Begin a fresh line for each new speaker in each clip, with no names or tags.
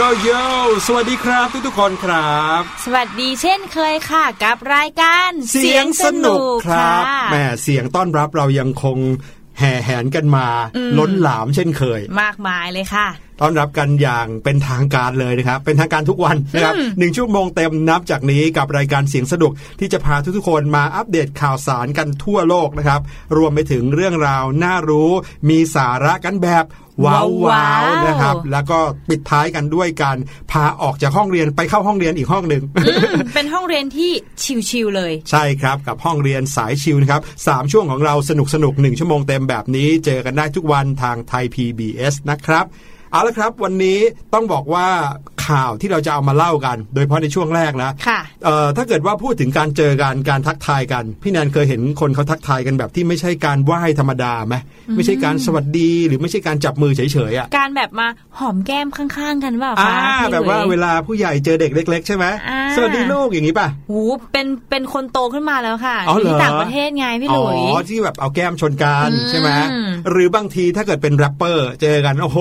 โยโยโยสวัสดีครับทุกทุกๆคนครับ
สวัสดีเช่นเคยค่ะ กับรายการ
เสียงสนุกครับะแหมเสียงต้อนรับเรายังคงแห่แหนกันมา
อืม
ล้นหลามเช่นเคย
มากมายเลยค่ะ
ต้อนรับกันอย่างเป็นทางการเลยนะครับ เป็นทางการทุกวันนะครับ
อืม
หนึ่งชั่วโมงเต็มนับจากนี้กับรายการเสียงสนุกที่จะพาทุกๆคนมาอัปเดตข่าวสารกันทั่วโลกนะครับ รวมไปถึงเรื่องราวน่ารู้มีสาระกันแบบว้าว
ว้าว
ๆนะครับ แล้วก็ปิดท้ายกันด้วยการพาออกจากห้องเรียนไปเข้าห้องเรียนอีกห้องหนึ่ง
อืมเป็นห้องเรียนที่ชิวๆเลย
ใช่ครับกับห้องเรียนสายชิวนะครับสามช่วงของเราสนุกสนุกหนึ่งชั่วโมงเต็มแบบนี้ เจอกันได้ทุกวันทางไทย PBS นะครับ เอาละครับ วันนี้ต้องบอกว่า ข่าวที่เราจะเอามาเล่ากัน โดยเฉพาะในช่วงแรกนะ
ค่ะ
เอ่อถ้าเกิดว่าพูดถึงการเจอกันการทักทายกัน พี่แนนเคยเห็นคนเขาทักทายกันแบบที่ไม่ใช่การไหว้ธรรมดาไหมไม่ใช่การสวัสดีหรือไม่ใช่การจับมือเฉยๆอะ
การแบบมาหอมแก้มข้างๆ กันเปล่า
อ่า
คะพี่
แบบว่า
หลุย
เวลาผู้ใหญ่เจอเด็กเล็ก ๆ ใช่ไหม
อ่า
สวัสดีลูกอย่างนี้ป่ะ
หูเป็นเป็นคนโตขึ้นมาแล้วค่ะ
อ๋อเหรอ
ที่ต่างประเทศไงพี่หลุย
อ๋อที่แบบเอาแก้มชนกัน
อืม
ใช่ไหมหรือบางทีถ้าเกิดเป็นแรปเปอร์ เจอกันโอ้โห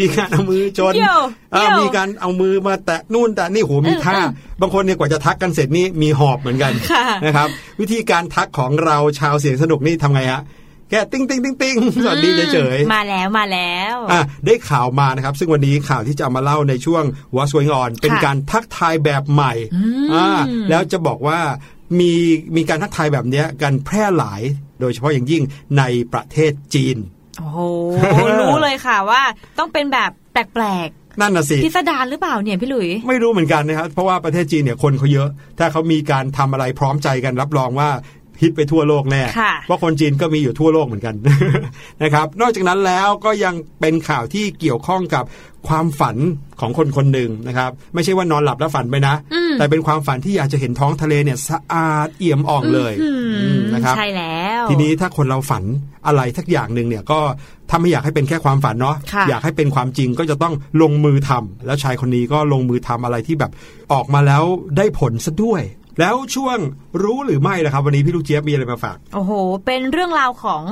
มีการเอามือชน
เดี๋ยว
อ่า
เดี๋ยว
มีการเอามือมาแตะนู่นแตะนี่โหมีท่า
เออ
บางคนเนี่ยกว่าจะทักกันเสร็จนี่มีหอบเหมือนกัน
ค่ะ
นะครับ วิธีการทักของเราชาวเสียงสนุกนี่ทำไงฮะแค่ติ้งติ้งติ้งติ้งสวัสดีเฉยๆ
มาแล้วมาแล้ว
อะได้ข่าวมานะครับ ซึ่งวันนี้ข่าวที่จะเอามาเล่าในช่วง What's Going On เป็นการทักทายแบบใหม่
ม
อ่าแล้วจะบอกว่ามีมีการทักทายแบบเนี้ยกันแพร่หลาย โดยเฉพาะอย่างยิ่งในประเทศจีน
โอ้โห รู้เลยค่ะว่าต้องเป็นแบบแปลก
นั่นน่ะสิ
ๆพิสดารหรือเปล่าเนี่ยพี่หลุย
ไม่รู้เหมือนกันนะครับเพราะว่าประเทศจีนเนี่ยคนเขาเยอะ ถ้าเขามีการทำอะไรพร้อมใจกันรับรองว่า ฮิตไปทั่วโลกแน่
ค่ะ
เพราะคนจีนก็มีอยู่ทั่วโลกเหมือนกันนะครับ นอกจากนั้นแล้วก็ยังเป็นข่าวที่เกี่ยวข้องกับความฝันของคนคนหนึ่งนะครับ ไม่ใช่ว่านอนหลับแล้วฝันไปนะ
อืม
แต่เป็นความฝันที่อยากจะเห็นท้องทะเลเนี่ยสะอาดเอี่ยมอ่องเลย
อืม
อืมนะครับ
ใช่แล้ว
ทีนี้ถ้าคนเราฝันอะไรสักอย่างหนึ่งเนี่ยก็ถ้าไม่อยากให้เป็นแค่ความฝันเนาะ
ค่ะ
อยากให้เป็นความจริงก็จะต้องลงมือทำแล้วชายคนนี้ก็ลงมือทำอะไรที่แบบออกมาแล้วได้ผลซะด้วย แล้วช่วงรู้หรือไม่ล่ะครับ วันนี้พี่ลูกเจี๊ยบมีอะไรมาฝาก
โอ้โห เป็นเรื่องราวของ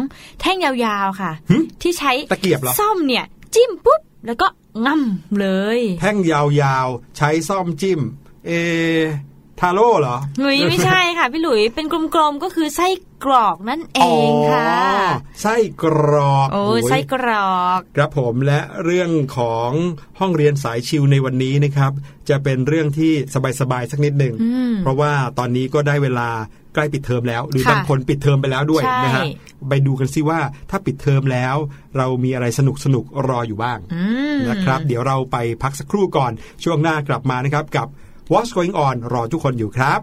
แท่งยาวๆค่ะ
หึ
ที่ใช้
ตะเกียบเหรอ
ซ่อมเนี่ย จิ้มปุ๊บ แล้วก็ง่ำเลย
แท่งยาวๆ ใช้ซ่อมจิ้ม เอทาโร่เหรอ
หลุยไม่ใช่ค่ะ พี่หลุยเป็นกลมๆก็คือไส้ กรอกนั่นเอ
อ๋อง
ค่ะ
ไส้กรอก
โอ้ย
โอ้ย
ไส้กรอก
ครับผมและเรื่องของห้องเรียนสายชิวในวันนี้นะครับ จะเป็นเรื่องที่สบายๆสักนิดหนึ่ง
อืม
เพราะว่าตอนนี้ก็ได้เวลาใกล้ปิดเทอมแล้ว หรือ
ค่ะ
บางคนปิดเทอมไปแล้วด้วย
ใช่
นะฮะไปดูกันซิว่าถ้าปิดเทอมแล้ว เรามีอะไรสนุกสนุกๆรออยู่บ้าง
อืม
นะครับ เดี๋ยวเราไปพักสักครู่ก่อนช่วงหน้ากลับมานะครับกับ What's Going On รอทุกคนอยู่ครับ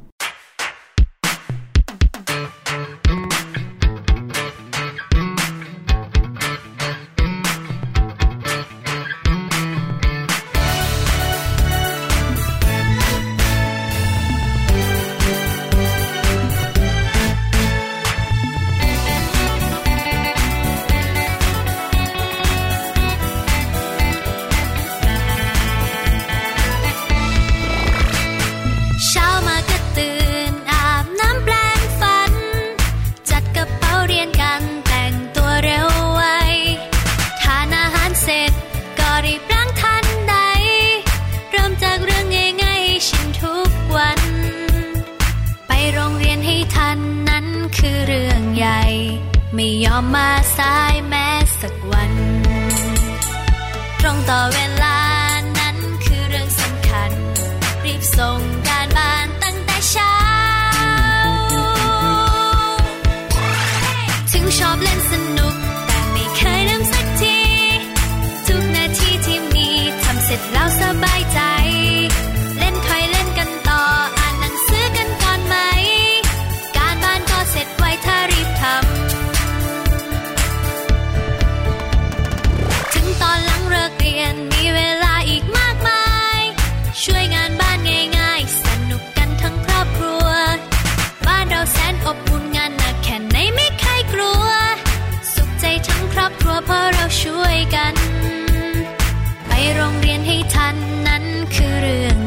รีบล้างทันใด เริ่มจากเรื่องง่ายๆให้ชินทุกวัน ไปโรงเรียนให้ทันนั้นคือเรื่องใหญ่ ไม่ยอมมาสายแม้สักวัน ตรงต่อเวลานั้นคือเรื่องสำคัญ รีบส่ง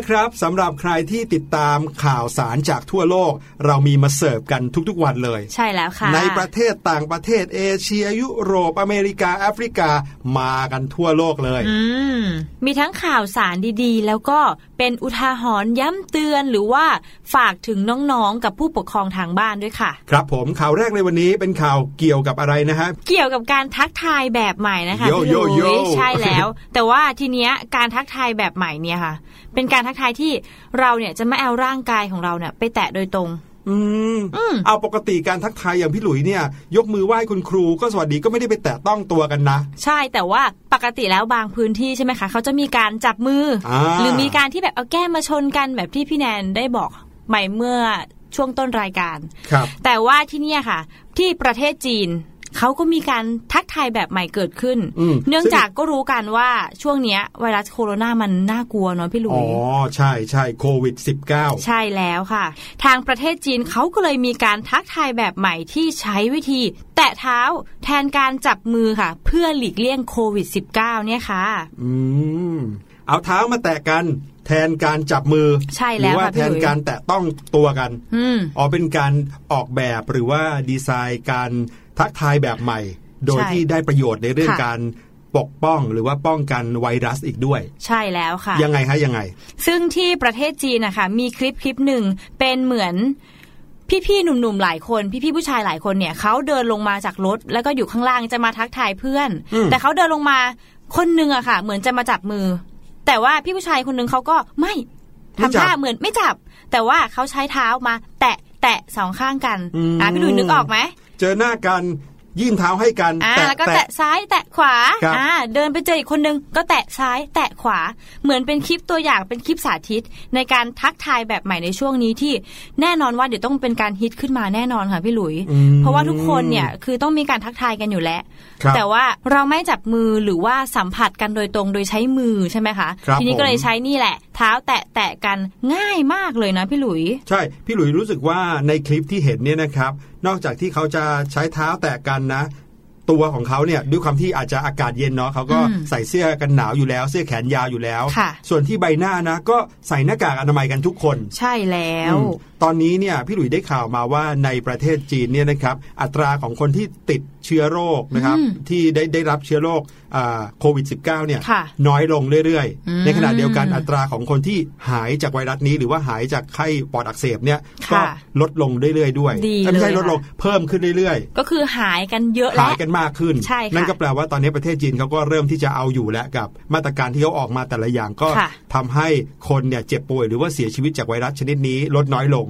นะครับสำหรับใครที่ติดตามข่าวสารจากทั่วโลก เรามีมาเสิร์ฟกันทุกๆวันเลย
ใช่แล้วค่ะ
ในประเทศต่างประเทศเอเชียยุโรปอเมริกาแอฟริกา มากันทั่วโลกเลย
อืมมีทั้งข่าวสารดีๆ แล้วก็เป็นอุทาหรณ์ย้ำเตือนหรือว่าฝากถึงน้องๆ กับผู้ปกครองทางบ้านด้วยค่ะ
ครับผมข่าวแรกในวันนี้เป็นข่าวเกี่ยวกับอะไรนะฮะ
เกี่ยวกับการทักทายแบบใหม่นะคะ
โย
พี่
โย
หลุ
โย
ยใช่แล้ว แต่ว่าทีเนี้ยการทักทายแบบใหม่เนี่ยค่ะ เป็นการทักทายที่เราเนี่ยจะไม่เอาร่างกายของเราเนี่ยไปแตะโดยตรง
อืม
อืม
เอาปกติการทักทายอย่างพี่หลุยเนี่ย ยกมือไหว้คุณครูก็สวัสดีก็ไม่ได้ไปแตะต้องตัวกันนะ
ใช่แต่ว่าปกติแล้วบางพื้นที่ใช่ไหมคะเขาจะมีการจับมืออาหรือมีการที่แบบเอาแก้มมาชนกันแบบที่พี่แนนได้บอกใหม่เมื่อช่วงต้นรายการ
ครับ
แต่ว่าที่เนี่ยค่ะ ที่ประเทศจีน เขาก็มีการทักทายแบบใหม่เกิดขึ้น
อืม
เนื่องจากก็รู้กันว่าช่วงเนี้ยไวรัสโคโรนามันน่ากลัวเนาะพี่หลุ
อ๋อยใช่ใช่โควิด -19
ใช่แล้วค่ะ ทางประเทศจีนเขาก็เลยมีการทักทายแบบใหม่ที่ใช้วิธี แตะเท้าแทนการจับมือค่ะ เพื่อหลีกเลี่ยงโควิด -19 เนี่ยค่ะ
อืมเอาเท้ามาแตะกันแทนการจับมือ
ใช่
ห
แล้
รื
ว
ว่า
ค่ะ
แท
พี่ห
น
ลุย
การแตะต้องตัวกัน
อืม
อ๋อเป็นการออกแบบหรือว่าดีไซน์การ ทักทายแบบใหม่ โดย
ใช่
ที่ได้ประโยชน์ในเรื่อง
ค่ะ
การปกป้องหรือว่าป้องกันไวรัสอีกด้วย
ใช่แล้วค่ะ
ยังไงคะยังไง
ซึ่งที่ประเทศจีนนะคะมีคลิปคลิปหนึ่งเป็นเหมือนพี่ๆหนุ่มๆหลายคนพี่ๆผู้ชายหลายคนเนี่ยเขาเดินลงมาจากรถ แล้วก็อยู่ข้างล่างจะมาทักทายเพื่อน
อืม
แต่เขาเดินลงมาคนหนึงอะค่ะ เหมือนจะมาจับมือ แต่ว่าพี่ผู้ชายคนหนึงเขาก็ไม่
ไม่
ทำ
จับ
ท่าเหมือนไม่จับ แต่ว่าเขาใช้เท้ามา แตะแตะสองข้างกัน
อืม
อะพี่หลุยนึกออกไหม
เจอหน้ากันยื่นเท้าให้กัน
อ่า
แตะ
แล้วก็
แตะ
แตะซ้ายแตะขวา
ครับ
อ่าเดินไปเจออีกคนนึงก็แตะซ้ายแตะขวา เหมือนเป็นคลิปตัวอย่างเป็นคลิปสาธิต ในการทักทายแบบใหม่ในช่วงนี้ที่แน่นอนว่าเดี๋ยวต้องเป็นการฮิตขึ้นมาแน่นอนค่ะพี่หลุย
อืม
เพราะว่าทุกคนเนี่ยคือต้องมีการทักทายกันอยู่แล้ว
ครับ
แต่ว่าเราไม่จับมือหรือว่าสัมผัสกันโดยตรงโดยใช้มือใช่ไหมคะ
ครับ
ทีนี้ก็เลย
ผม
ใช้นี่แหละ เท้าแตะแตะกันง่ายมากเลยนะพี่หลุย
ใช่พี่หลุยรู้สึกว่าในคลิปที่เห็นเนี่ยนะครับ นอกจากที่เขาจะใช้เท้าแตะกันนะ ตัวของเขาเนี่ยด้วยความที่อาจจะอากาศเย็นเนาะเขาก็
อืม
ใส่เสื้อกันหนาวอยู่แล้ว เสื้อแขนยาวอยู่แล้ว
ค่ะ
ส่วนที่ใบหน้านะ ก็ใส่หน้ากากอนามัยกันทุกคน
ใช่แล้ว
อืม ตอนนี้เนี่ยพี่หลุยได้ข่าวมาว่าในประเทศจีนเนี่ยนะครับอัตราของคนที่ติดเชื้อโรคนะครับ
อืม
ที่ได้ได้รับเชื้อโรคอ่าโควิด -19 เนี่ย
ค่ะ
น้อยลงเรื่อย
อืม
ๆในขณะเดียวกันอัตราของคนที่หายจากไวรัสนี้ หรือว่าหายจากไข้ปอดอักเสบเนี่ยก็
ค่ะ
ลดลงเรื่อยๆด้วย
ดี
เอ้ยไม่ใช่
เลย
ลดลงเพิ่มขึ้นเรื่อย
ก็คือหายกันเยอะ
ๆ
แล้
หายวกันมากขึ้น
ใช่ค่ะ
นั่นก็แปลว่าตอนนี้ประเทศจีนเขาก็เริ่มที่จะเอาอยู่แล้วกับ มาตรการที่เขาออกมาแต่ละอย่างก็
ค่ะ
ทำให้คนเนี่ยเจ็บป่วยหรือว่าเสียชีวิตจากไวรัสชนิดนี้ลดน้อยลง
อืม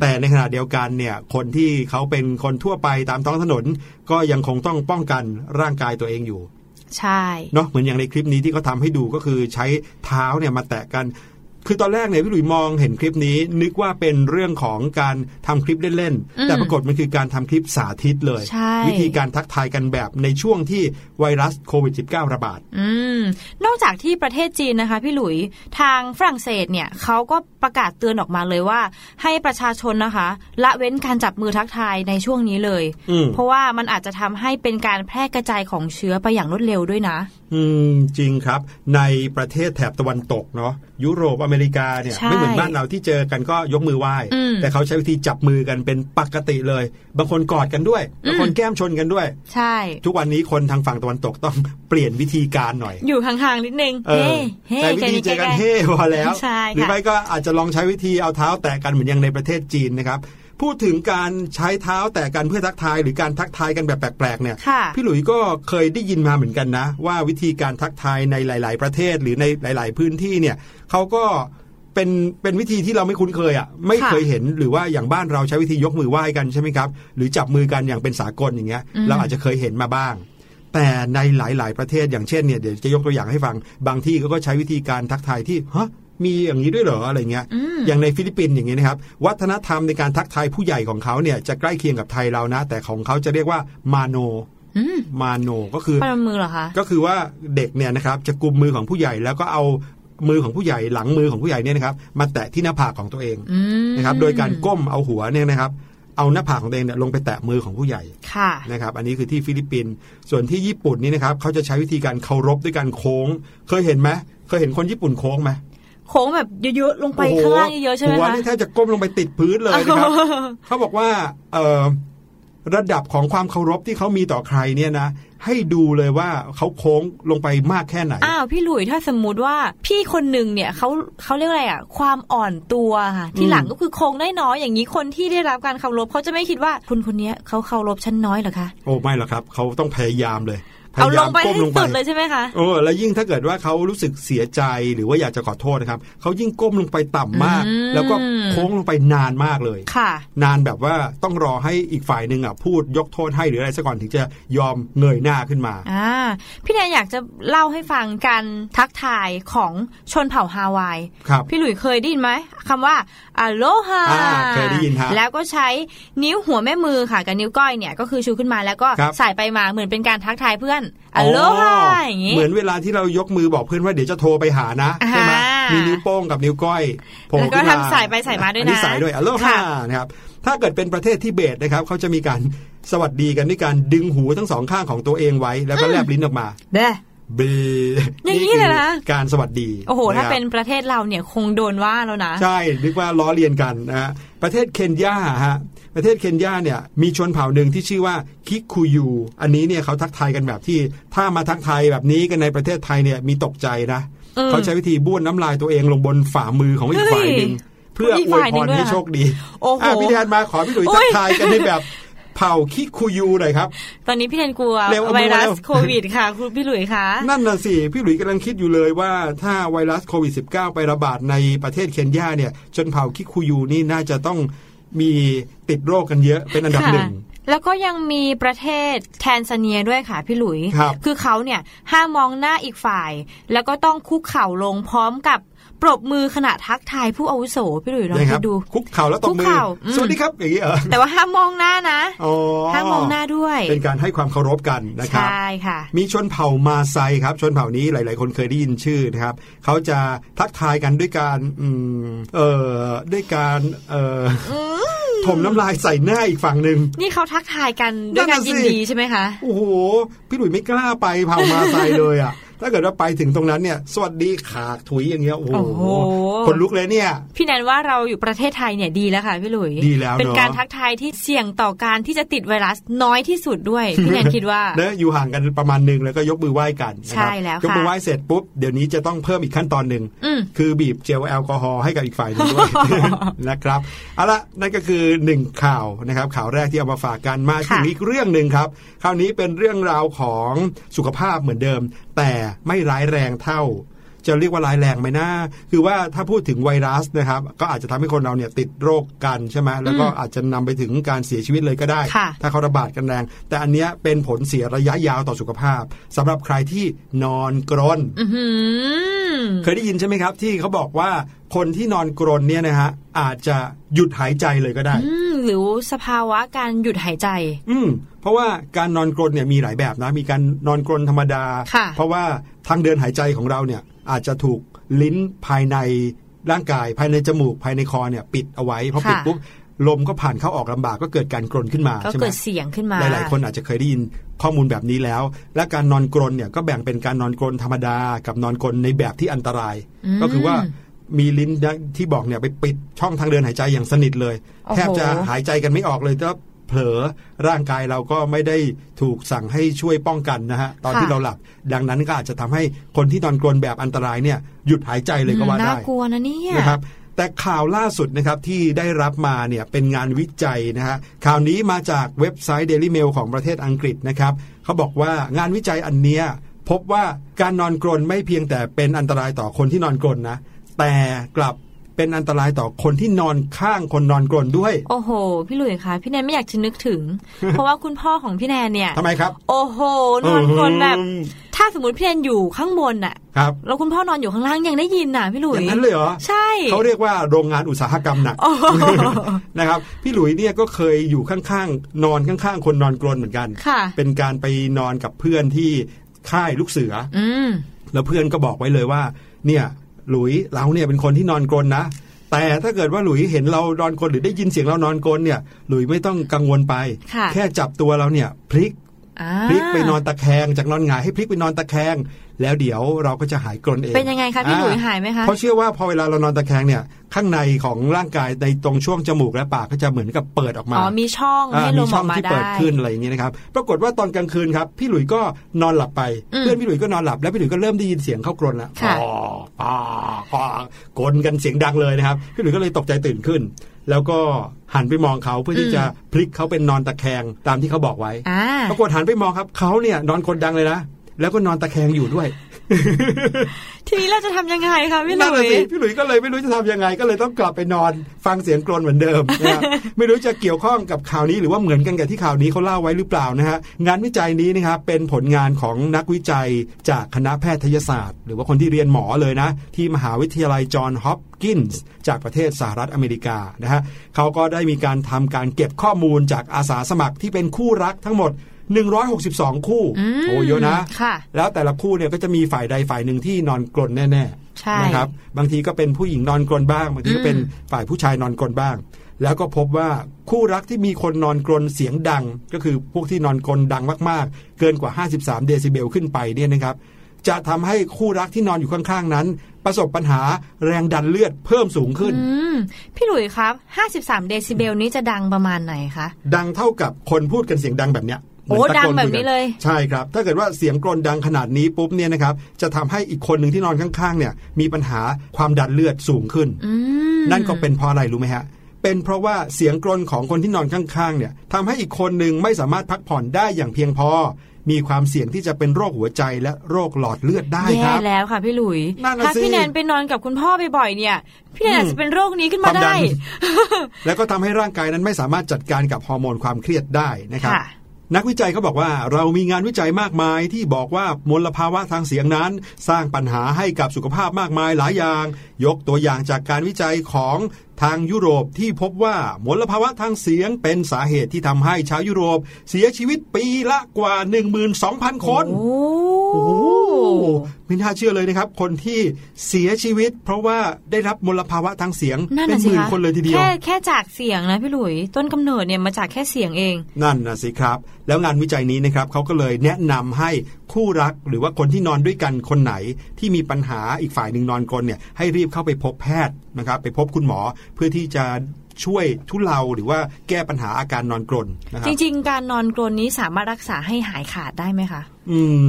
แต่ในขณะเดียวกันเนี่ยคนที่เขาเป็นคนทั่วไปตามท้องถนน ก็ยังคงต้องป้องกันร่างกายตัวเองอยู่
ใช่
เนาะเหมือนอย่างในคลิปนี้ที่เขาทำให้ดูก็คือใช้เท้าเนี่ยมาแตะกัน คือตอนแรกเนี่ยพี่หลุยมองเห็นคลิปนี้ นึกว่าเป็นเรื่องของการทำคลิปเล่น
อืม
ๆแต่ปรากฏมันคือการทำคลิปสาธิตเลย
ใช่
วิธีการทักทายกันแบบในช่วงที่ไวรัสโควิด -19 ระบาด
อืมนอกจากที่ประเทศจีนนะคะพี่หลุยทางฝรั่งเศสเนี่ยเขาก็ประกาศเตือนออกมาเลยว่า ให้ประชาชนนะคะ ละเว้นการจับมือทักทายในช่วงนี้เลย
อืม
เพราะว่ามันอาจจะทำให้เป็นการแพร่กระจายของเชื้อไปอย่างรวดเร็วด้วยนะ
อืมจริงครับ ในประเทศแถบตะวันตกเนาะยุโรปอเมริกาเนี่ย
ใช่
ไม่เหมือนบ้านเราที่เจอกันก็ยกมือไหว้
อืม
แต่เขาใช้วิธีจับมือกันเป็นปกติเลย บางคนกอดกันด้วยบางคน
อืม
แก้มชนกันด้วย
ใช่
ทุกวันนี้คนทางฝั่งตะวันตกต้องเปลี่ยนวิธีการหน่อย
อยู่ห่างๆนิดนึง
เออ
เฮ้
แต่วิธีเจอกันเฮ่พอแล้ว
ใช่
หรือ
ค่ะ
ไม่ก็อาจจะลองใช้วิธีเอาเท้าแตะกันเหมือนอย่างในประเทศจีนนะครับ พูดถึงการใช้เท้าแตะกันเพื่อทักทายหรือการทักทายกันแบบแปลกๆเนี่ย
ค่ะ
พี่หลุยส์ก็เคยได้ยินมาเหมือนกันนะ ว่าวิธีการทักทายในหลาย ๆ ประเทศหรือในหลาย ๆ พื้นที่เนี่ยเขาก็เป็นเป็นวิธีที่เราไม่คุ้นเคยอะไม่เคยเห็นหรือว่าอย่างบ้านเราใช้วิธียกมือไหว้กันใช่ไหมครับ หรือจับมือกันอย่างเป็นสากลอย่างเงี้ย
อืม
เราอาจจะเคยเห็นมาบ้าง แต่ในหลาย ๆ ประเทศอย่างเช่นเนี่ยเดี๋ยวจะยกตัวอย่างให้ฟังบางที่เขาก็ใช้วิธีการทักทายที่ฮะ มีอย่างนี้ด้วยเหรออะไรเงี้ย
อืม
อย่างในฟิลิปปินส์อย่างนี้นะครับ วัฒนธรรมในการทักทายผู้ใหญ่ของเขาเนี่ยจะใกล้เคียงกับไทยเรานะ แต่ของเขาจะเรียกว่ามาโน
อืม
มาโนก็คือ
ประมือเหรอคะ
ก็คือว่าเด็กเนี่ยนะครับจะกุมมือของผู้ใหญ่แล้วก็เอามือของผู้ใหญ่หลังมือของผู้ใหญ่เนี่ยนะครับ มาแตะที่หน้าผากของตัวเอง
อืม
นะครับ โดยการก้มเอาหัวเนี่ยนะครับ เอาหน้าผากของตัวเองเนี่ยลงไปแตะมือของผู้ใหญ่
ค่ะ
นะครับ อันนี้คือที่ฟิลิปปินส์ส่วนที่ญี่ปุ่นนี่นะครับเขาจะใช้วิธีการเคารพด้วยการโค้ง เคยเห็นไหมเคยเห็นคนญี่ปุ่นโค้งไหม
โค้งแบบเยอะๆลงไป
โอ้โห
ข้างล่างเยอะๆใช่ไหม
หัว
คะ
นี่แทบจะก้มลงไปติดพื้นเลยนะครับเขาบอกว่าเอ่อระดับของความเคารพที่เขามีต่อใครเนี่ยนะ ให้ดูเลยว่าเขาโค้งลงไปมากแค่ไหน
อ้าวพี่หลุยถ้าสมมุติว่าพี่คนหนึ่งเนี่ยเขาเขาเรียกอะไรอะ ความอ่อนตัวค่ะที่หลังก็คือโค้งได้น้อยอย่างนี้คนที่ได้รับการเคารพเขาจะไม่คิดว่าคุณคนเนี้ยเขาเคารพฉันน้อยเหรอคะ
โอ้ไม่หรอกครับเขาต้องพยายามเลยพ
เอา
ยา
ล
ยางม
ไป
ก้
ให้
มลงไป
สุดเลยใช่ไหมคะ
โอ้แล้วยิ่งถ้าเกิดว่าเขารู้สึกเสียใจหรือว่าอยากจะขอโทษนะครับเขายิ่งก้มลงไปต่ำมาก
อืม
แล้วก็โค้งลงไปนานมากเลย
ค่ะ
นานแบบว่าต้องรอให้อีกฝ่ายหนึ่งอะพูดยกโทษให้หรืออะไรซะก่อนถึงจะยอมเงยหน้าขึ้นมา
อ่าพี่แนนอยากจะเล่าให้ฟังการทักทายของชนเผ่าฮาวาย
ครับ
พี่หลุยเคยได้ยินไหมคำว่าอโลฮา
อ่าเคยได้ยินฮะ
แล้วก็ใช้นิ้วหัวแม่มือค่ะกับนิ้วก้อยเนี่ยก็คือชูขึ้นมาแล้วก็
ครับ
ใส่ไปมาเหมือนเป็นการทักทายเพื่อนอโลฮาอย่างนี้
เหมือนเวลาที่เรายกมือบอกเพื่อนว่าเดี๋ยวจะโทรไปหานะใช่ไหม
อ่ามี
มีนิ้วโป้งกับนิ้วก้อยโผล่
แล้วก็
ขึ้นมา
ทำสายไปสายมาด้วยนะ
อัสายด้วยอโล
ค่ะ
ฮานะครับถ้าเกิดเป็นประเทศทิเบตนะครับเขาจะมีการสวัสดีกันด้วยการดึงหูทั้งสองข้างของตัวเองไว้ แล้วก็แลบลิ้นออกมา
เด้
เบ
อย่างนี้เลยนะ
การสวัสดี
โอ้โห ถ้าะ
ครับ
เป็นประเทศเราเนี่ยคงโดนว่าแล้วนะ
ใช่นึกว่าล้อเลียนกันนะฮะประเทศเคนยาฮะ ประเทศเคนยาเนี่ยมีชนเผ่าหนึ่งที่ชื่อว่าคิคุยู อันนี้เนี่ยเขาทักทายกันแบบที่ ถ้ามาทักทายแบบนี้กันในประเทศไทยเนี่ยมีตกใจนะ
อืม
เขาใช้วิธีบ้วนน้ำลายตัวเองลงบนฝ่ามือของอีก
เฮ้ย
ฝ่ายหนึ่งเพื่อ
อีก
อวย
ฝ่ายห
พ
นึ่ง
ร
ด้วย
ให้
เหรอ
โชคดี
โอ้โห
อะพี่แทนมาขอพี่หลุย
โอ้
ทั
ย
กทายกันในแบบเผ่าคิคุยูหน่อยครับ
ตอนนี้พี่แทนกลัว
เร็วเอา
ไว
มือ
รัส
เร็ว
โควิดค่ะ คุณพี่หลุยส์คะ
นั่นน่ะสิพี่หลุยส์กำลังคิดอยู่เลยว่าถ้าไวรัสโควิด -19 ไประบาดในประเทศเคนยาเนี่ยชนเผ่าคิคุยูนี่น่าจะต้อง มีติดโรคกันเยอะเป็นอันดับหนึ่ง
แล้วก็ยังมีประเทศแทนซาเนียด้วยค่ะพี่หลุย
ครับ
คือเขาเนี่ยห้ามมองหน้าอีกฝ่าย แล้วก็ต้องคุกเข่าลงพร้อมกับ ปรบมือขณะทักทายผู้อาวุโสพี่หลุยลอง
นะค
คิ
รับ
ดดู
คุกเข่าแล้วตบมื
คุก
อ
เข่าอืม
สวัสดีครับอย่างนี้เหรอ
แต่ว่าห้ามมองหน้านะ
อ๋อ
ห้ามมองหน้าด้วย
เป็นการให้ความเคารพกันนะครับ
ใช่ค่ะ
มีชนเผ่ามาไซครับ ชนเผ่านี้หลาย ๆ คนเคยได้ยินชื่อนะครับเขาจะทักทายกันด้วยการอืมเอ่อด้วยการเอ่ออถมน้ำลายใส่หน้าอีกฝั่งหนึ่ง
นี่เขาทักทายกันด้วยการ
นั่นน่ะสิ
ยินดีใช่ไหมคะ
โอ้โหพี่หลุยไม่กล้าไปเผ่ามาไซเลยอะ ถ้าเกิดว่าไปถึงตรงนั้นเนี่ย สวัสดีขากถุยอย่างเงี้ยโอ้โห
โอ้โห
คนลุกเลยเนี่ย
พี่แนนว่าเราอยู่ประเทศไทยเนี่ยดีแล้วค่ะพี่หลุย
ดีแล้วเนอะ
เป็นการทักทายที่เสี่ยงต่อการที่จะติดไวรัสน้อยที่สุดด้วยพี่แนนคิดว่า
เนอะอยู่ห่างกันประมาณหนึ่งแล้วก็ยกมือไหว้กันนะค
ใช่
รับ
แล้วค่ะ
ยกมือไหว้เสร็จปุ๊บเดี๋ยวนี้จะต้องเพิ่มอีกขั้นตอนหนึ่ง
อืม
คือบีบเจลแอลกอฮอล์ให้กับอีกฝ่ายหนึ่งด้วยนะครับเอาละนั่นก็คือหนึ่งข่าวนะครับข่าวแรกที่เอามาฝากกันมาถึง
ค่ะ
อีกเรื่องหนึ่งครับคราวนี้เป็นเรื่องราวของสุขภาพเหมือนเดิม แต่ไม่ร้ายแรงเท่า จะเรียกว่าร้ายแรงไหมนะคือว่าถ้าพูดถึงไวรัสนะครับ ก็อาจจะทำให้คนเราเนี่ยติดโรคกันใช่ไหมแล้วก็อาจจะนำไปถึงการเสียชีวิตเลยก็ได้
ค่ะ
ถ้าเขาระบาดกันแรง แต่อันเนี้ยเป็นผลเสียระยะยาวต่อสุขภาพสำหรับใครที่นอนกรน
อื้อหือ
เคยได้ยินใช่ไหมครับ ที่เขาบอกว่าคนที่นอนกรนเนี่ยนะฮะอาจจะหยุดหายใจเลยก็ได้
อืมหรือสภาวะการหยุดหายใจ
อืมเพ ราะว่าการนอนกรนเนี่ยมีหลายแบบนะ มีการนอนกรนธรรมดา
ค่ะ
เพราะว่าทางเดินหายใจของเราเนี่ยอาจจะถูกลิ้นภายในร่างกายภายในจมูกภายในคอเนี่ยปิดเอาไว้พอปิด
ค่ะ
ปุ๊บลมก็ผ่านเข้าออกลำบากก็เกิดการกรนขึ้นมา
ก็
ใช่ไหม
เกิดเสียงขึ้นมา
หลาย ๆ คนอาจจะเคยได้ยินข้อมูลแบบนี้แล้ว และการนอนกรนเนี่ยก็แบ่งเป็นการนอนกรนธรรมดา กับนอนกรนในแบบที่อันตราย
อืม
ก็คือว่ามีลิ้นที่บอกเนี่ยไปปิดช่องทางเดินหายใจอย่างสนิทเลย
โอ้โห
แทบจะหายใจกันไม่ออกเลยถ้า เผลอร่างกายเราก็ไม่ได้ถูกสั่งให้ช่วยป้องกันนะฮะตอนที่เราหลับ ดังนั้นก็อาจจะทำให้คนที่นอนกรนแบบอันตรายเนี่ยหยุดหายใจเลยก็ว่า
น่า
ได้
กลัวนะเนี่ย
นะครับแต่ข่าวล่าสุดนะครับที่ได้รับมาเนี่ยเป็นงานวิจัยนะฮะข่าวนี้มาจากเว็บไซต์ Daily Mail ของประเทศอังกฤษนะครับเขาบอกว่างานวิจัยอันเนี้ยพบว่าการนอนกรนไม่เพียงแต่เป็นอันตรายต่อคนที่นอนกรนนะแต่กลับ เป็นอันตรายต่อคนที่นอนข้างคนนอนกรนด้วย
โอ้โห พี่หลุยส์คะพี่แนนไม่อยากจะนึกถึง เพราะว่าคุณพ่อของพี่แนนเนี่ย
ทำไมครับ
โอ้โห นอนคนแบบถ้าสมมติพี่แนนอยู่ข้างบนน่ะ
ครับ
แล้วคุณพ่อนอนอยู่ข้างล่างยังได้ยินน่ะพี่หลุ
อยย่างนั้นเลยเหรอ
ใช่
เขาเรียกว่าโรงงานอุตสาหกรรมหนัก
โอ้โห
นะครับพี่หลุยเนี่ยก็เคยอยู่ข้างๆนอนข้างๆ คนนอนกรนเหมือนกัน
ค่ะ
เป็นการไปนอนกับเพื่อนที่ค่ายลูกเสือ
อืม
แล้วเพื่อนก็บอกไว้เลยว่า เนี่ย หลุยเราเนี่ยเป็นคนที่นอนกรนนะ แต่ถ้าเกิดว่าหลุยเห็นเรานอนกรนหรือได้ยินเสียงเรานอนกรนเนี่ย หลุยไม่ต้องกังวลไป
ค่ะ
แค่จับตัวเราเนี่ยพลิก
อ่า
พลิกไปนอนตะแคงจากนอนหงายให้พลิกไปนอนตะแคง แล้วเดี๋ยวเราก็จะหายกรนเอง
เป็นยังไงคะพี่หลุย
อ่า
หายไหมคะ
เพราะเชื่อว่าพอเวลาเรานอนตะแคงเนี่ย ข้างในของร่างกายในตรงช่วงจมูกและปากก็จะเหมือนกับเปิดออกมา
อ๋อ มีช่องให้ล
มี
มอ
ช่
อ
อง
กมา
ที่
ได้
เปิดขึ้นอะไรอย่างนี้นะครับ ปรากฏว่าตอนกลางคืนครับ พี่หลุยก็นอนหลับไป
อืม
เพื่อนพี่หลุยก็นอนหลับแล้วพี่หลุยก็เริ่มได้ยินเสียงเข้ากรนแล้ว
ค่ะ
อ๋ออ๋ออ๋อกรนกันเสียงดังเลยนะครับ พี่หลุยก็เลยตกใจตื่นขึ้นแล้วก็หันไปมองเขาเพื่อที่จะพลิกเขาเป็นนอนตะแคงตามที่เขาบอกไว้
อ่า
ปรากฏหันไปมองครับเขาเนี่ยนอนกรนดังเลยนะ แล้วก็นอนตะแคงอยู่ด้วย
ทีนี้เราจะทำยังไงคะพี่ห
นั่น
ลุ
น่ะ
ย
สิพี่หลุยส์ก็เลยไม่รู้จะทำยังไง ก็เลยต้องกลับไปนอนฟังเสียงกรนเหมือนเดิมนะครับไม่รู้จะเกี่ยวข้องกับข่าวนี้หรือว่าเหมือนกันกับที่ข่าวนี้เขาเล่าไว้หรือเปล่านะฮะงานวิจัยนี้นะครับเป็นผลงานของนักวิจัยจากคณะแพทยศาสตร์ หรือว่าคนที่เรียนหมอเลยนะ ที่มหาวิทยาลัยจอห์นฮอปกินส์จากประเทศสหรัฐอเมริกานะฮะเขาก็ได้มีการทำการเก็บข้อมูลจากอาสาสมัครที่เป็นคู่รักทั้งหมด 162 คู่
อืม
โอ้เยอะนะ
ค่ะ
แล้วแต่ละคู่เนี่ยก็จะมีฝ่ายใดฝ่ายหนึ่งที่นอนกรนแน่
ใช่
ๆนะครับบางทีก็เป็นผู้หญิงนอนกรนบ้างบางทีก็เป็นฝ่ายผู้ชายนอนกรนบ้าง แล้วก็พบว่าคู่รักที่มีคนนอนกรนเสียงดัง ก็คือพวกที่นอนกรนดังมากๆ เกินกว่า 53 เดซิเบลขึ้นไปเนี่ยนะครับจะทำให้คู่รักที่นอนอยู่ข้างๆนั้น ประสบปัญหาแรงดันเลือดเพิ่มสูงขึ้น
อืมพี่หลุยครับ 53 เดซิเบลนี้จะดังประมาณไหนคะ
ดังเท่ากับคนพูดกันเสียงดังแบบเนี้ยเหมืน
โอ้
ตะ
ดัง
โก
แบบ
คุกั
นี้เลย
ใช่ครับ ถ้าเกิดว่าเสียงกรนดังขนาดนี้ปุ๊บเนี่ยนะครับจะทำให้อีกคนหนึ่งที่นอนข้างๆเนี่ยมีปัญหาความดันเลือดสูงขึ้น
อืม
นั่นก็เป็นเพราะอะไรรู้ไหมฮะเป็นเพราะว่าเสียงกรนของคนที่นอนข้างๆเนี่ยทำให้อีกคนหนึ่งไม่สามารถพักผ่อนได้อย่างเพียงพอ มีความเสี่ยงที่จะเป็นโรคหัวใจและโรคหลอดเลือดได้ค
แย่
รับ
แล้วค่ะพี่หลุย
นั่นน่ะ
ถ้า
สิ
พี่แนนไปนอนกับคุณพ่อบ่อยๆเนี่ย พี่แนนอาจจะเป็นโรคนี้ขึ้น
ค
มาวา
มดั
ได้
นแล้วก็ทำให้ร่างกายนั้นไม่สามารถจัดการกับฮอร์โมนความเครียดได้นะครับ
ค่ะ
นักวิจัยเขาบอกว่าเรามีงานวิจัยมากมายที่บอกว่ามลภาวะทางเสียงนั้น สร้างปัญหาให้กับสุขภาพมากมายหลายอย่าง ยกตัวอย่างจากการวิจัยของ ทางยุโรปที่พบว่ามลภาวะทางเสียงเป็นสาเหตุที่ทำให้ชาวยุโรป เสียชีวิตปีละกว่า 12,000 คน
โอ้
โอ้โหไม่น่าเชื่อเลยนะครับ คนที่เสียชีวิต เพราะว่าได้รับมลภาวะทางเสียง
นั่น
เป็น
น่ะ
ห
สิ
มื่น
คะ
คนเลยทีเดียว
แค่แค่จากเสียงนะพี่หลุย ต้นกำเนิดเนี่ยมาจากแค่เสียงเอง
นั่นนะสิครับ แล้วงานวิจัยนี้นะครับเขาก็เลยแนะนำให้ คู่รักหรือว่าคนที่นอนด้วยกันคนไหนที่มีปัญหาอีกฝ่ายหนึ่งนอนกรนเนี่ยให้รีบเข้าไปพบแพทย์นะครับไปพบคุณหมอเพื่อที่จะช่วยทุเลาหรือว่าแก้ปัญหาอาการนอนกรนนะค
จ
รับ
ริง ๆ การนอนกรนนี้สามารถรักษาให้หายขาดได้ไหมคะ
อืม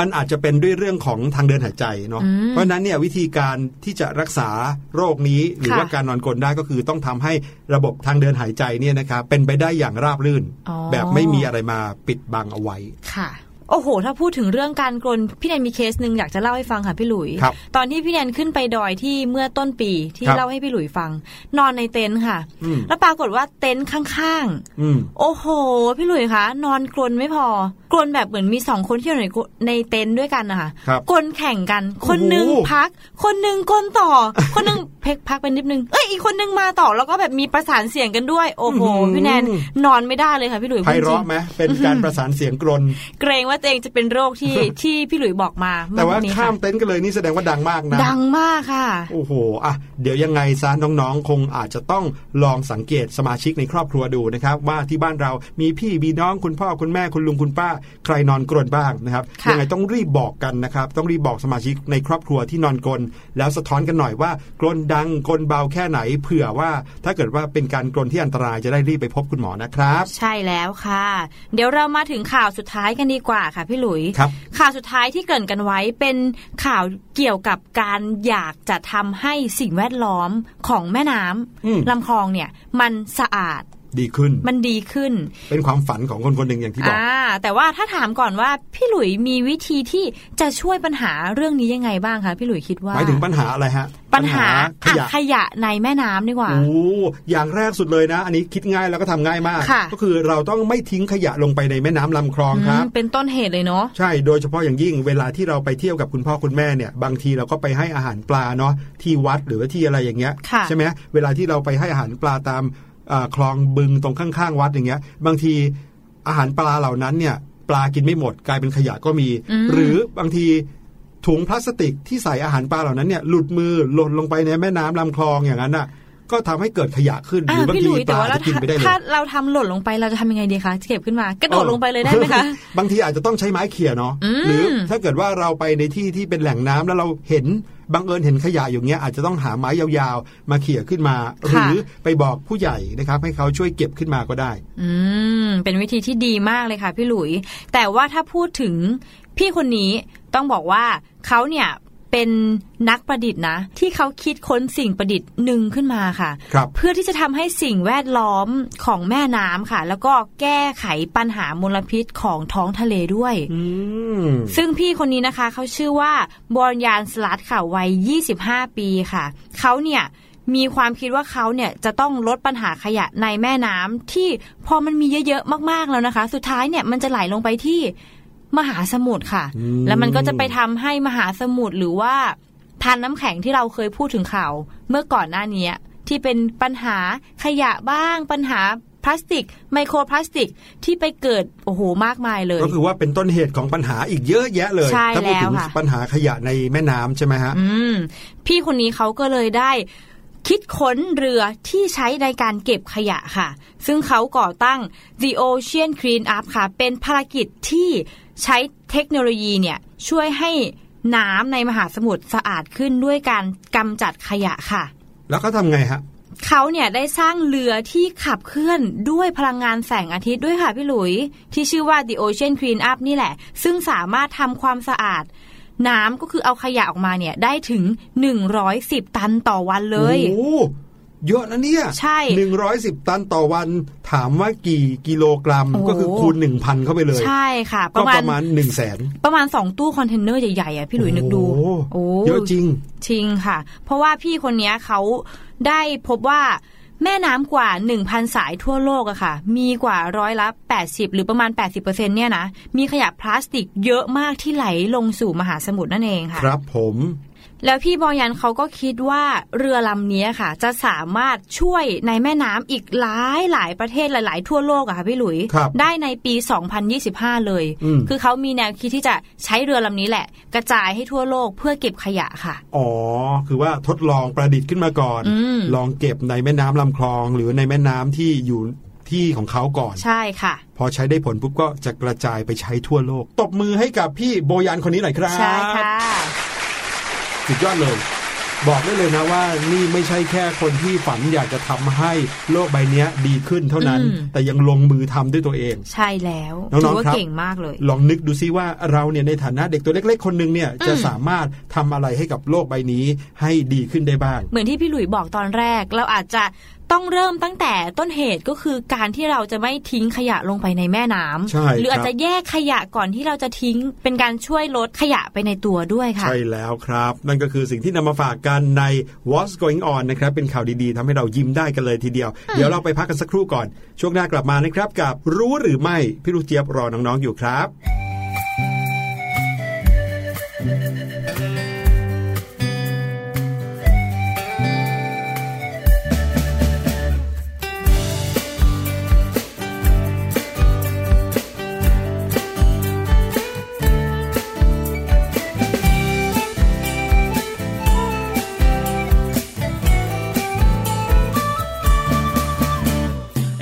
มันอาจจะเป็นด้วยเรื่องของทางเดินหายใจเนาะ
อืม
เพราะฉะนั้นเนี่ยวิธีการที่จะรักษาโรคนี้หรือ
ค่ะ
ว่าการนอนกรนได้ก็คือต้องทำให้ระบบทางเดินหายใจเนี่ยนะครับเป็นไปได้อย่างราบรื่น
อ๋อ
แบบไม่มีอะไรมาปิดบังเอาไว้
ค่ะ โอ้โห ถ้าพูดถึงเรื่องการกรนพี่แนนมีเคสหนึ่งอยากจะเล่าให้ฟังค่ะพี่หลุย
ครับ
ตอนที่พี่แนนขึ้นไปดอยที่เมื่อต้นปีที่
ครับ
เล่าให้พี่หลุยฟัง นอนในเต็นท์ค่ะ
อืม
แล้วปรากฏว่าเต็นท์ข้าง
อืม
ๆโอ้โห พี่หลุยคะนอนกรนไม่พอกรนแบบเหมือนมีสองคนที่อยู่ในกรในเต็นท์ด้วยกันนะคะ
ครับ
กรนแข่งกัน คนหนึ่ง
โอ้โห
พัก คนหนึ่งกรนต่อ คนหนึ่งเพกพักไปนิดนึงเอ้ยอีกคนหนึ่งมาต่อแล้วก็แบบมีประสานเสียงกันด้วย โอ้โหพี่แนนนอนไม่ได้เลยค่ะพี่หลุย
ไพ
พูดจริ
เราะ
ง
ไหมเป็นการประสานเสียงกรน
เกรงว่าตัวเองจะเป็นโรคที่ที่พี่หลุยบอกมา
แต่ว่า
เมื่อกี้
ข้าม
ค่ะ
เต็นท์กันเลยนี่แสดงว่าดังมากนะ
ดังมากค่ะ
โอ้โหอะเดี๋ยวยังไงซะน้องๆ คงอาจจะต้องลองสังเกตสมาชิกในครอบครัวดูนะครับ ว่าที่บ้านเรามีพี่มีน้องคุณพ่อคุณแม่คุณลุงคุณป้า ใครนอนกรนบ้างนะครับ
ค่ะ
ยังไงต้องรีบบอกกันนะครับ ต้องรีบบอกสมาชิกในครอบครัวที่นอนกรนแล้วสะท้อนกันหน่อยว่ากรนดังกรนเบาแค่ไหน เผื่อว่าถ้าเกิดว่าเป็นการกรนที่อันตรายจะได้รีบไปพบคุณหมอนะครับ
ใช่แล้วค่ะ เดี๋ยวเรามาถึงข่าวสุดท้ายกันดีกว่าค่ะพี่หลุย
ครับ
ข่าวสุดท้ายที่เกรินกันไว้เป็นข่าวเกี่ยวกับการอยากจะทำให้สิ่งแวดล้อมของแม่น้
อืมำ
ลำคลองเนี่ยมันสะอาด
ดีขึ้น
มันดีขึ้น
เป็นความฝันของคนคนหนึ่งอย่างที่บอก
อ่าแต่ว่าถ้าถามก่อนว่าพี่หลุยมีวิธีที่จะช่วยปัญหาเรื่องนี้ยังไงบ้างคะพี่หลุยคิดว่า
หมายถึงปัญหาอะไรฮะ
ปัญหา
ขยะ
อะขยะในแม่น้ำดีกว่า
โอ้อย่างแรกสุดเลยนะ อันนี้คิดง่ายแล้วก็ทำง่ายมาก
ค่ะ
ก็คือเราต้องไม่ทิ้งขยะลงไปในแม่น้ำลำคลองครับ
อืมเป็นต้นเหตุเลยเนาะ
ใช่โดยเฉพาะอย่างยิ่งเวลาที่เราไปเที่ยวกับคุณพ่อคุณแม่เนี่ยบางทีเราก็ไปให้อาหารปลาเนาะที่วัดหรือว่าที่อะไรอย่างเงี้ย
ค่ะ
ใช่ไหมเวลาที่เราไปให้อาหารปลาตามเอ่อ คลองบึงตรงข้างๆวัดอย่างเงี้ย บางทีอาหารปลาเหล่านั้นเนี่ยปลากินไม่หมดกลายเป็นขยะก็มี
อืม
หรือบางทีถุงพลาสติกที่ใส่อาหารปลาเหล่านั้นเนี่ยหลุดมือหล่นลงไปในแม่น้ำลำคลองอย่างนั้นน่ะ ก็ทำให้เกิดขยะขึ้นห
อ่า
รือบาง
พี่ห
ที
ลุย
ป
แต่
ลา
ว่าเรา
จะกินไม่ได้เลย
ถ้าเราทำหล่นลงไปเราจะทำยังไงดีคะเก็บขึ้นมากระโดดลงไปเลยได้ไหมคะ
บางทีอาจจะต้องใช้ไม้เขี่ยเนาะ
อืม
หรือถ้าเกิดว่าเราไปในที่ที่เป็นแหล่งน้ำแล้วเราเห็น บังเอิญเห็นขยะอย่างเงี้ยอาจจะต้องหาไม้ยาวๆ มาเขี่ยขึ้นมา หรือไปบอกผู้ใหญ่นะครับ ให้เขาช่วยเก็บขึ้นมาก็ได้
อืมเป็นวิธีที่ดีมากเลยค่ะพี่หลุย แต่ว่าถ้าพูดถึงพี่คนนี้ต้องบอกว่าเขาเนี่ย เป็นนักประดิษฐ์นะ ที่เขาคิดค้นสิ่งประดิษฐ์หนึ่งขึ้นมาค่ะ
ครับ
เพื่อที่จะทำให้สิ่งแวดล้อมของแม่น้ำค่ะ แล้วก็แก้ไขปัญหามลพิษของท้องทะเลด้วย
อืม
ซึ่งพี่คนนี้นะคะเขาชื่อว่าบรยานสลัดค่ะวัย 25 ปีค่ะ เขาเนี่ยมีความคิดว่าเขาเนี่ยจะต้องลดปัญหาขยะในแม่น้ำที่พอมันมีเยอะๆมากๆแล้วนะคะ สุดท้ายเนี่ยมันจะไหลลงไปที่ มหาสมุทรค่ะ
อืม
แล้วมันก็จะไปทำให้มหาสมุทรหรือว่าทานน้ำแข็งที่เราเคยพูดถึงข่าวเมื่อก่อนหน้านี้ที่เป็นปัญหาขยะบ้างปัญหาพลาสติก ไมโครพลาสติกที่ไปเกิดโอ้โหมากมายเลย
ก็คือว่าเป็นต้นเหตุของปัญหาอีกเยอะแยะเลย
ใช่
ถ้าพูดถึง
แล้วค่ะ
ปัญหาขยะในแม่น้ำใช่ไหมฮะ
อืมพี่คนนี้เขาก็เลยได้คิดค้นเรือที่ใช้ในการเก็บขยะค่ะ ซึ่งเขาก่อตั้ง The Ocean Clean Up ค่ะ เป็นภารกิจที่ ใช้เทคโนโลยีเนี่ยช่วยให้น้ำในมหาสมุทรสะอาดขึ้นด้วยการกำจัดขยะค่ะ
แล้วเขาทำไงฮะ
เขาเนี่ยได้สร้างเรือที่ขับเคลื่อนด้วยพลังงานแสงอาทิตย์ด้วยค่ะพี่หลุย ที่ชื่อว่า The Ocean Clean Up นี่แหละ ซึ่งสามารถทำความสะอาด น้ำก็คือเอาขยะออกมาเนี่ยได้ถึง 110 ตันต่อวันเลย
โอ้โห เยอะนะเนี่ย
ใช่
หนึ่งร้อยสิบตันต่อวันถามว่ากี่กิโลกรัม
โอ้
ก็คือคูณหนึ่งพันเข้าไปเลย
ใช่ค่ะป
ก็
ระมา
ป
ณ
ระมาณหนึ่งแสน
ประมาณ2ตู้คอนเทนเนอร์ใหญ่ๆอะพี่หลุยนึกดู
โอ้เยอะจริง
จริงค่ะ เพราะว่าพี่คนเนี้ยเขาได้พบว่าแม่น้ำกว่า 1,000 สายทั่วโลกอะค่ะ มีกว่าร้อยละ 80 หรือประมาณ 80%เนี่ยนะ มีขยะพลาสติกเยอะมากที่ไหลลงสู่มหาสมุทรนั่นเองค่ะ
ครับผม
แล้วพี่บอยันเขาก็คิดว่าเรือลำนี้ค่ะ จะสามารถช่วยในแม่น้ำอีกหลายหลายประเทศหลาย ๆ ทั่วโลกอะค่ะพี่หลุย
ครับ
ได้ในปี 2025 เลย
อืม
คือเขามีแนวคิดที่จะใช้เรือลำนี้แหละ กระจายให้ทั่วโลกเพื่อเก็บขยะค่ะ
อ๋อ คือว่าทดลองประดิษฐ์ขึ้นมาก่อน
อืม
ลองเก็บในแม่น้ำลำคลอง หรือในแม่น้ำที่อยู่ที่ของเขาก่อน
ใช่ค่ะ
พอใช้ได้ผลปุ๊บก็จะกระจายไปใช้ทั่วโลก ตบมือให้กับพี่โบยันคนนี้หน่อยครับ
ใช่ค่ะ
สุดยอดเลย บอกได้เลยนะว่านี่ไม่ใช่แค่คนที่ฝันอยากจะทำให้โลกใบเนี้ยดีขึ้นเท่านั้น
อืม
แต่ยังลงมือทำด้วยตัวเอง
ใช่แล้ว
น้องๆ
ถือว่า
ครับ
เก่งมากเลย
ลองนึกดูซิว่าเราเนี่ยในฐานะเด็กตัวเล็ก ๆ คนหนึ่งเนี่ยจะสามารถทำอะไรให้กับโลกใบนี้ให้ดีขึ้นได้บ้าง
เหมือนที่พี่หลุยบอกตอนแรกเราอาจจะ ต้องเริ่มตั้งแต่ต้นเหตุก็คือการที่เราจะไม่ทิ้งขยะลงไปในแม่น้ำ
ใช่
หรืออาจ
ครับ
จะแยกขยะก่อนที่เราจะทิ้ง เป็นการช่วยลดขยะไปในตัวด้วยค่ะ
ใช่แล้วครับ นั่นก็คือสิ่งที่นำมาฝากกันใน What's Going On นะครับ เป็นข่าวดีๆทำให้เรายิ้มได้กันเลยทีเดียว เดี๋ยวเราไปพักกันสักครู่ก่อน ช่วงหน้ากลับมานะครับ กับรู้หรือไม่พี่ลูกเจี๊ยบรอน้องๆอยู่ครับ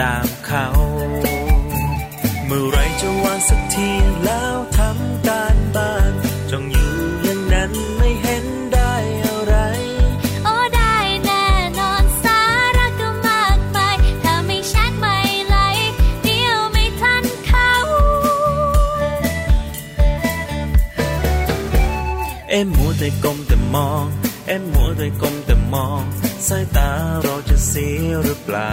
ต้องทำตามเขา เมื่อไรจะวางสักทีแล้วทำการบ้านจงอยู่อย่างนั้นไม่เห็นได้อะไร
โอ้ได้แน่นอนสาระก็มากมายถ้าไม่ชัดไม่ไหลเดียวไม่ทันเขา
เอ็มมัวแต่ก้มแต่มอง เอ็มมัวแต่ก้มแต่มองสายตาเราจะเสียหรือเปล่า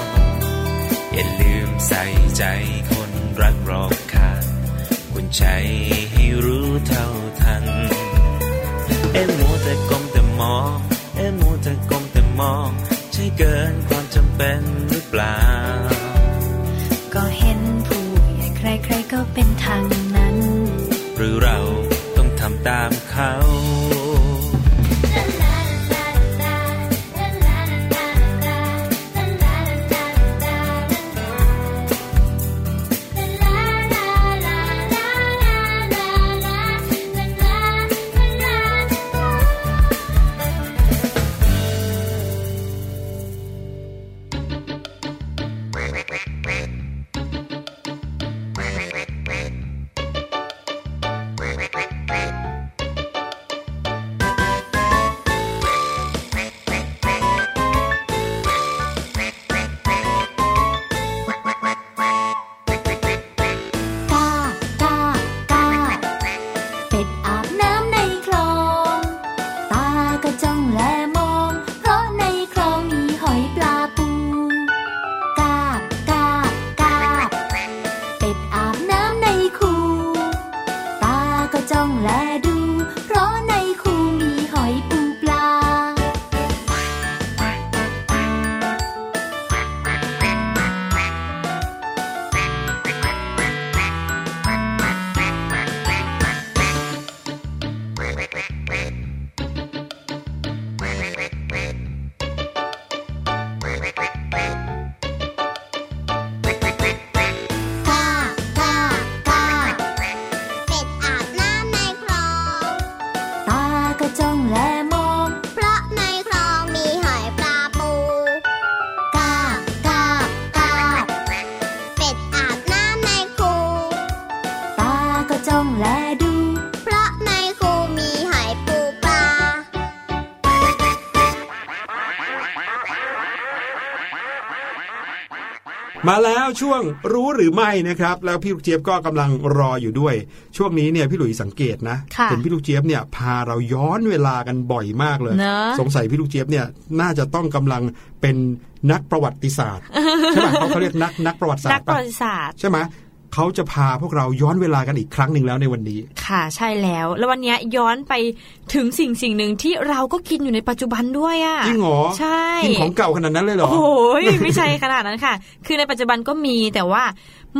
อย่าลืมใส่ใจคนรักรอบค่างคุณใจให้รู้เท่าทัน เอ็มมัวแต่ก้มแต่มอง เอ็มมัวแต่ก้มแต่มอง ใช่เกินความจำเป็นหรือเปล่า
ก็เห็นผู้ใหญ่ใครๆก็เป็นทางนั้น
หรือเราต้องทำตามเขา
มาแล้วช่วงรู้หรือไม่นะครับ แล้วพี่ลูกเจี๊ยบก็กำลังรออยู่ด้วย ช่วงนี้เนี่ยพี่หลุยสังเกตนะ
ค่ะ
เห็นพี่ลูกเจี๊ยบเนี่ยพาเราย้อนเวลากันบ่อยมากเลย
เนอะ
สงสัยพี่ลูกเจี๊ยบเนี่ยน่าจะต้องกำลังเป็นนักประวัติศาสตร์ใช่ไหมเขาเขาเรียกนักนักประวัติศาส
นั
ต
ก
ร์
ประ
ปะ
วัติศาสตร์
ใช่ไหม เขาจะพาพวกเราย้อนเวลากันอีกครั้งหนึ่งแล้วในวันนี้
ค่ะใช่แล้ว แล้ววันเนี้ยย้อนไปถึงสิ่งสิ่งหนึ่งที่เราก็กินอยู่ในปัจจุบันด้วยอะ
จริงเหรอ
ใช่
กินของเก่าขนาดนั้นเลยเหรอ
โอ้ยไม่ใช่ขนาดนั้นค่ะ คือในปัจจุบันก็มีแต่ว่า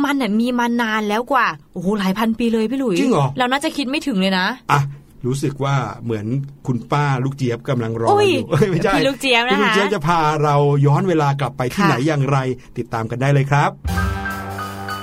มันเนี่ยมีมานานแล้วกว่าโอ้โหหลายพันปีเลยพี่หลุย
จริงเหรอ
เราน่าจะคิดไม่ถึงเลยนะ
อะรู้สึกว่าเหมือนคุณป้าลูกเจี๊ยบกำลังรอ
โอ้
อยยู่เอ้ยไม่ใช่
พี่ลูกเจี๊ยบนะคะ
พี่ลูกเจี๊ยบจะพาเราย้อนเวลากลับไปที่
ค่ะ
ไหนอย่างไร ติดตามกันได้เลยครับ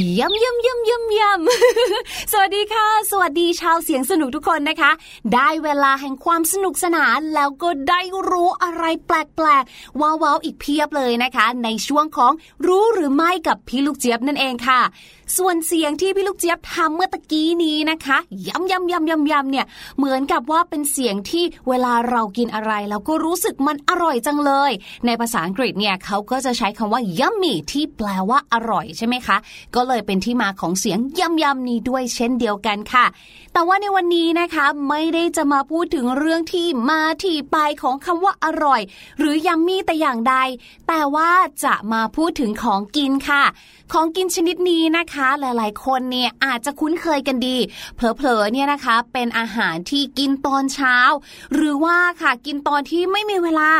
ยำยำยำยำยำสวัสดีค่ะ สวัสดีชาวเสียงสนุกทุกคนนะคะ ได้เวลาแห่งความสนุกสนานแล้วก็ได้รู้อะไรแปลกๆ ว้าวๆอีกเพียบเลยนะคะ ในช่วงของรู้หรือไม่กับพี่ลูกเจี๊ยบนั่นเองค่ะ ส่วนเสียงที่พี่ลูกเจี๊ยบทำเมื่อตะกี้นี้นะคะยำยำยำยำยำเนี่ยเหมือนกับว่าเป็นเสียงที่เวลาเรากินอะไรแล้วก็รู้สึกมันอร่อยจังเลย ในภาษาอังกฤษเนี่ยเขาก็จะใช้คำว่า yummy ที่แปลว่าอร่อยใช่ไหมคะก็เลยเป็นที่มาของเสียงยำยำนี้ด้วยเช่นเดียวกันค่ะ แต่ว่าในวันนี้นะคะไม่ได้จะมาพูดถึงเรื่องที่มาที่ไปของคำว่าอร่อย หรือยัมมี่แต่อย่างใด แต่ว่าจะมาพูดถึงของกินค่ะ ของกินชนิดนี้นะคะ หลายๆ คนเนี่ยอาจจะคุ้นเคยกันดี เผลอๆเนี่ยนะคะเป็นอาหารที่กินตอนเช้า หรือว่าค่ะกินตอนที่ไม่มีเวลา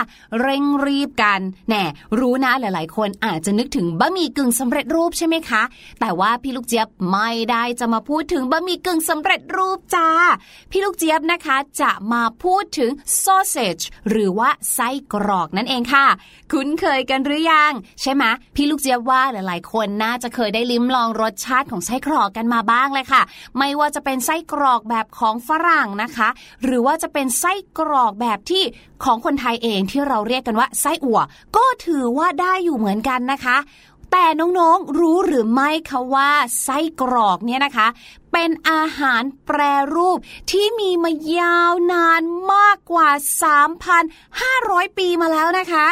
เร่งรีบกันแน่รู้นะหลาย ๆ คนอาจจะนึกถึงบะหมี่กึ่งสำเร็จรูปใช่ไหมคะ แต่ว่าพี่ลูกเจี๊ยบไม่ได้จะมาพูดถึงบะหมี่กึ่งสำเร็จรูปจ้า พี่ลูกเจี๊ยบนะคะจะมาพูดถึง sausage หรือว่าไส้กรอกนั่นเองค่ะ คุ้นเคยกันหรือยัง ใช่ไหมพี่ลูกเจี๊ยบว่าหลายๆ คนน่าจะเคยได้ลิ้มลองรสชาติของไส้กรอกกันมาบ้างเลยค่ะ ไม่ว่าจะเป็นไส้กรอกแบบของฝรั่งนะคะ หรือว่าจะเป็นไส้กรอกแบบที่ของคนไทยเองที่เราเรียกกันว่าไส้อั่วก็ถือว่าได้อยู่เหมือนกันนะคะ แต่น้องๆรู้หรือไม่คะว่าไส้กรอกเนี่ยนะคะ เป็นอาหารแปรรูปที่มีมายาวนานมากกว่า 3,500 ปีมาแล้วนะคะ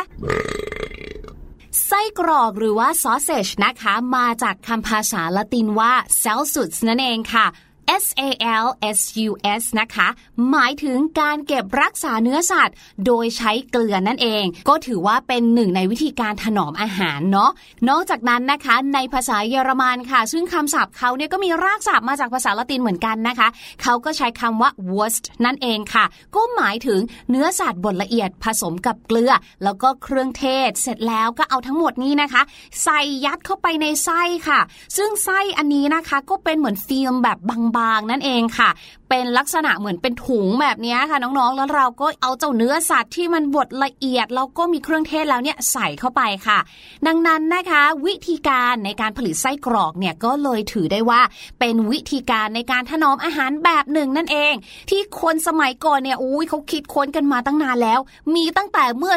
ไส้กรอกหรือว่าซอสเซจนะคะ มาจากคำภาษาละตินว่า celsus นั่นเองค่ะ S A L S U S นะคะ หมายถึงการเก็บรักษาเนื้อสัตว์ โดยใช้เกลือนั่นเอง ก็ถือว่าเป็นหนึ่งในวิธีการถนอมอาหารเนาะนอกจากนั้นนะคะ ในภาษาเยอรมันค่ะ ซึ่งคำศัพท์เขาเนี่ยก็มีรากศัพท์มาจากภาษาละตินเหมือนกันนะคะ เขาก็ใช้คำว่า wurst นั่นเองค่ะ ก็หมายถึงเนื้อสัตว์บดละเอียดผสมกับเกลือ แล้วก็เครื่องเทศ เสร็จแล้วก็เอาทั้งหมดนี้นะคะ ใส่ยัดเข้าไปในไส้ค่ะ ซึ่งไส้อันนี้นะคะก็เป็นเหมือนฟิล์มแบบบางางๆ นั่นเองค่ะ เป็นลักษณะเหมือนเป็นถุงแบบนี้ค่ะน้องๆ แล้วเราก็เอาเจ้าเนื้อสัตว์ที่มันบดละเอียดแล้วก็มีเครื่องเทศแล้วเนี่ยใส่เข้าไปค่ะ ดังนั้นนะคะ วิธีการในการผลิตไส้กรอกเนี่ยก็เลยถือได้ว่า เป็นวิธีการในการถนอมอาหารแบบหนึ่งนั่นเอง ที่คนสมัยก่อนเนี่ยอุ้ยเขาคิดค้นกันมาตั้งนานแล้ว มีตั้งแต่เมื่อ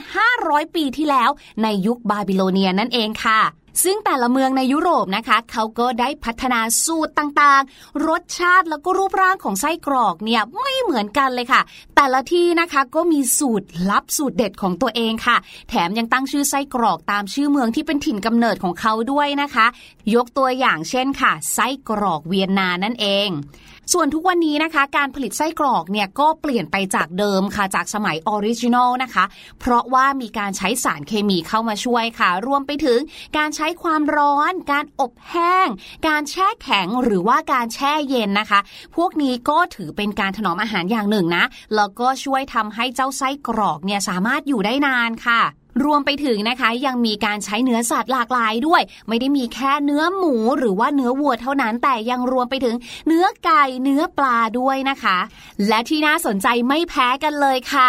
3,500 ปีที่แล้ว ในยุคบาบิโลเนียนั่นเองค่ะ ซึ่งแต่ละเมืองในยุโรปนะคะ เขาก็ได้พัฒนาสูตรต่างๆ รสชาติแล้วก็รูปร่างของไส้กรอกเนี่ยไม่เหมือนกันเลยค่ะ แต่ละที่นะคะก็มีสูตรลับสูตรเด็ดของตัวเองค่ะ แถมยังตั้งชื่อไส้กรอกตามชื่อเมืองที่เป็นถิ่นกำเนิดของเขาด้วยนะคะ ยกตัวอย่างเช่นค่ะ ไส้กรอกเวียนนานั่นเอง ส่วนทุกวันนี้นะคะ การผลิตไส้กรอกเนี่ยก็เปลี่ยนไปจากเดิมค่ะจากสมัย original นะคะ เพราะว่ามีการใช้สารเคมีเข้ามาช่วยค่ะ รวมไปถึงการใช้ความร้อน การอบแห้ง การแช่แข็งหรือว่าการแช่เย็นนะคะ พวกนี้ก็ถือเป็นการถนอมอาหารอย่างหนึ่งนะ แล้วก็ช่วยทำให้เจ้าไส้กรอกเนี่ยสามารถอยู่ได้นานค่ะรวมไปถึงนะคะยังมีการใช้เนื้อสัตว์หลากหลายด้วย ไม่ได้มีแค่เนื้อหมูหรือว่าเนื้อวัวเท่านั้น แต่ยังรวมไปถึงเนื้อไก่เนื้อปลาด้วยนะคะ และที่น่าสนใจไม่แพ้กันเลยค่ะ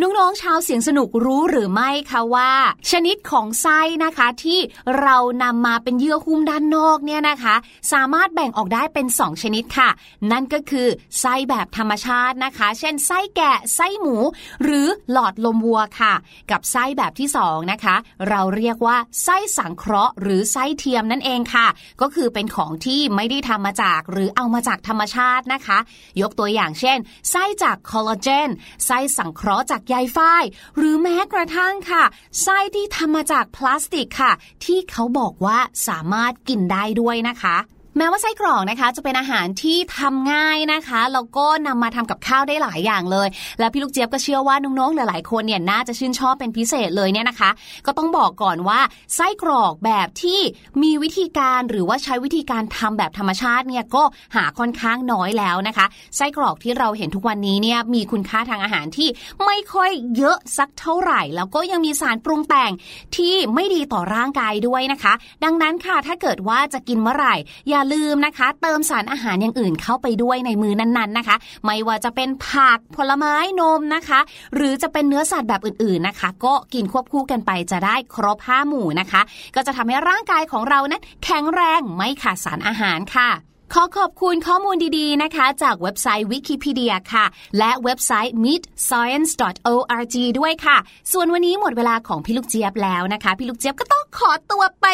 น้องๆชาวเสียงสนุกรู้หรือไม่คะว่า ชนิดของไส้นะคะที่เรานำมาเป็นเยื่อหุ้มด้านนอกเนี่ยนะคะ สามารถแบ่งออกได้เป็น 2 ชนิดค่ะ นั่นก็คือไส้แบบธรรมชาตินะคะ เช่นไส้แกะไส้หมู หรือหลอดลมวัวค่ะ กับไส้แบบที่2นะคะ เราเรียกว่าไส้สังเคราะห์ หรือไส้เทียมนั่นเองค่ะ ก็คือเป็นของที่ไม่ได้ทำมาจากหรือเอามาจากธรรมชาตินะคะ ยกตัวอย่างเช่น ไส้จากคอลลาเจนไส้สังเคราะห์จากใยฝ้าย หรือแม้กระทั่งค่ะ ไส้ที่ทำมาจากพลาสติกค่ะ ที่เขาบอกว่าสามารถกินได้ด้วยนะคะ แม้ว่าไส้กรอกนะคะ จะเป็นอาหารที่ทำง่ายนะคะแล้วก็นำมาทำกับข้าวได้หลายอย่างเลย และพี่ลูกเจี๊ยบก็เชื่อว่าน้องๆหลายๆคนเนี่ยน่าจะชื่นชอบเป็นพิเศษเลยเนี่ยนะคะ ก็ต้องบอกก่อนว่าไส้กรอกแบบที่มีวิธีการหรือว่าใช้วิธีการทำแบบธรรมชาติเนี่ยก็หาค่อนข้างน้อยแล้วนะคะไส้กรอกที่เราเห็นทุกวันนี้เนี่ยมีคุณค่าทางอาหารที่ไม่ค่อยเยอะสักเท่าไหร่ แล้วก็ยังมีสารปรุงแต่งที่ไม่ดีต่อร่างกายด้วยนะคะ ดังนั้นค่ะถ้าเกิดว่าจะกินเมื่อไหร่อย่าลืมนะคะ เติมสารอาหารอย่างอื่นเข้าไปด้วยในมือนั้นๆนะคะ ไม่ว่าจะเป็นผักผลไม้นมนะคะ หรือจะเป็นเนื้อสัตว์แบบอื่นๆนะคะ ก็กินควบคู่กันไปจะได้ครบห้าหมู่นะคะ ก็จะทำให้ร่างกายของเรานั้นแข็งแรงไม่ขาดสารอาหารค่ะ ขอขอบคุณข้อมูลดีๆนะคะ จากเว็บไซต์วิกิพีเดียค่ะ และเว็บไซต์ meetscience.org ด้วยค่ะ ส่วนวันนี้หมดเวลาของพี่ลูกเจี๊ยบแล้วนะคะ พี่ลูกเจี๊ยบก็ต้องขอตัวไป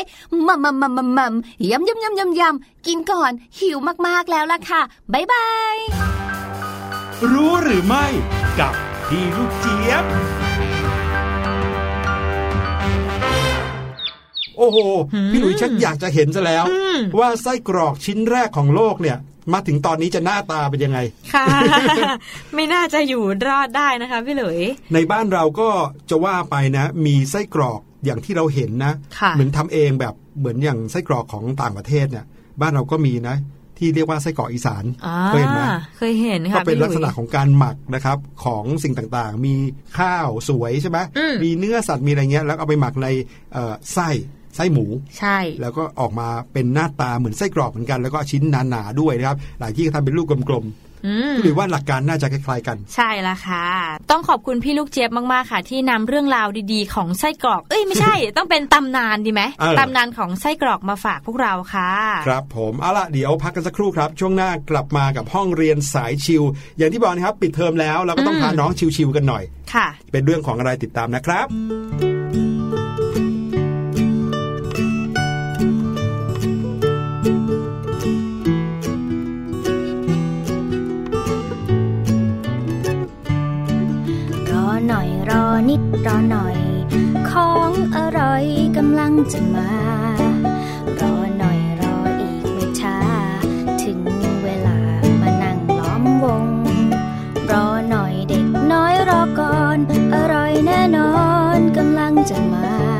มัมมัมมัมมัมมัมยำยำยำยำยำกินก่อนหิวมากๆแล้วล่ะค่ะบ๊ายบาย
รู้หรือไม่กับพี่ลูกเจี๊ยบ โอ้โหพี่หลุยชักอยากจะเห็นซะแล้ว ว่าไส้กรอกชิ้นแรกของโลกเนี่ยมาถึงตอนนี้จะหน้าตาเป็นยังไง
ค่ะ ไม่น่าจะอยู่รอดได้นะคะพี่หลุย
ในบ้านเราก็จะว่าไปนะ มีไส้กรอกอย่างที่เราเห็นนะ
ค่ะ
เหมือนทำเองแบบเหมือนอย่างไส้กรอกของต่างประเทศเนี่ย บ้านเราก็มีนะ ที่เรียกว่าไส้กรอกอีสาน
อ่า
เคยเห็นไหม
เคยเห็น
ก็
ค่ะ
เป็น
พี่ห
ลักษณะ
ย
ของการหมักนะครับ ของสิ่งต่างๆ มีข้าวสวยใช่ไหม
อืม
มีเนื้อสัตว์มีอะไรเงี้ยแล้วเอาไปหมักในเอ่อไส้ ไส้หมู
ใช่
แล้วก็ออกมาเป็นหน้าตาเหมือนไส้กรอกเหมือนกันแล้วก็ชิ้นหนาๆด้วยนะครับหลายที่ก็ทำเป็นลูกกลม
อืม
ๆหรือว่าหลักการน่าจะคล้ายๆกัน
ใช่ละค่ะ ต้องขอบคุณพี่ลูกเจี๊ยบมากๆค่ะ ที่นำเรื่องราวดีๆ ของไส้กรอก เอ้ยไม่ใช่ ต้องเป็นตำนานดีไหม
เออ
ตำนานของไส้กรอกมาฝากพวกเราค่ะ
ครับผมเอาล่ะเดี๋ยวพักกันสักครู่ครับ ช่วงหน้ากลับมากับห้องเรียนสายชิว อย่างที่บอกนะครับ ปิดเทอมแล้วเราก็ต้อง
อืม
พาน้องชิวๆกันหน่อย
ค่ะ
เป็นเรื่องของอะไรติดตามนะครับ
รอนิดรอหน่อย ของอร่อยกำลังจะมา รอหน่อยรออีกไม่ช้า ถึงเวลามานั่งล้อมวง รอหน่อยเด็กน้อยรอก่อน อร่อยแน่นอนกำลังจะมา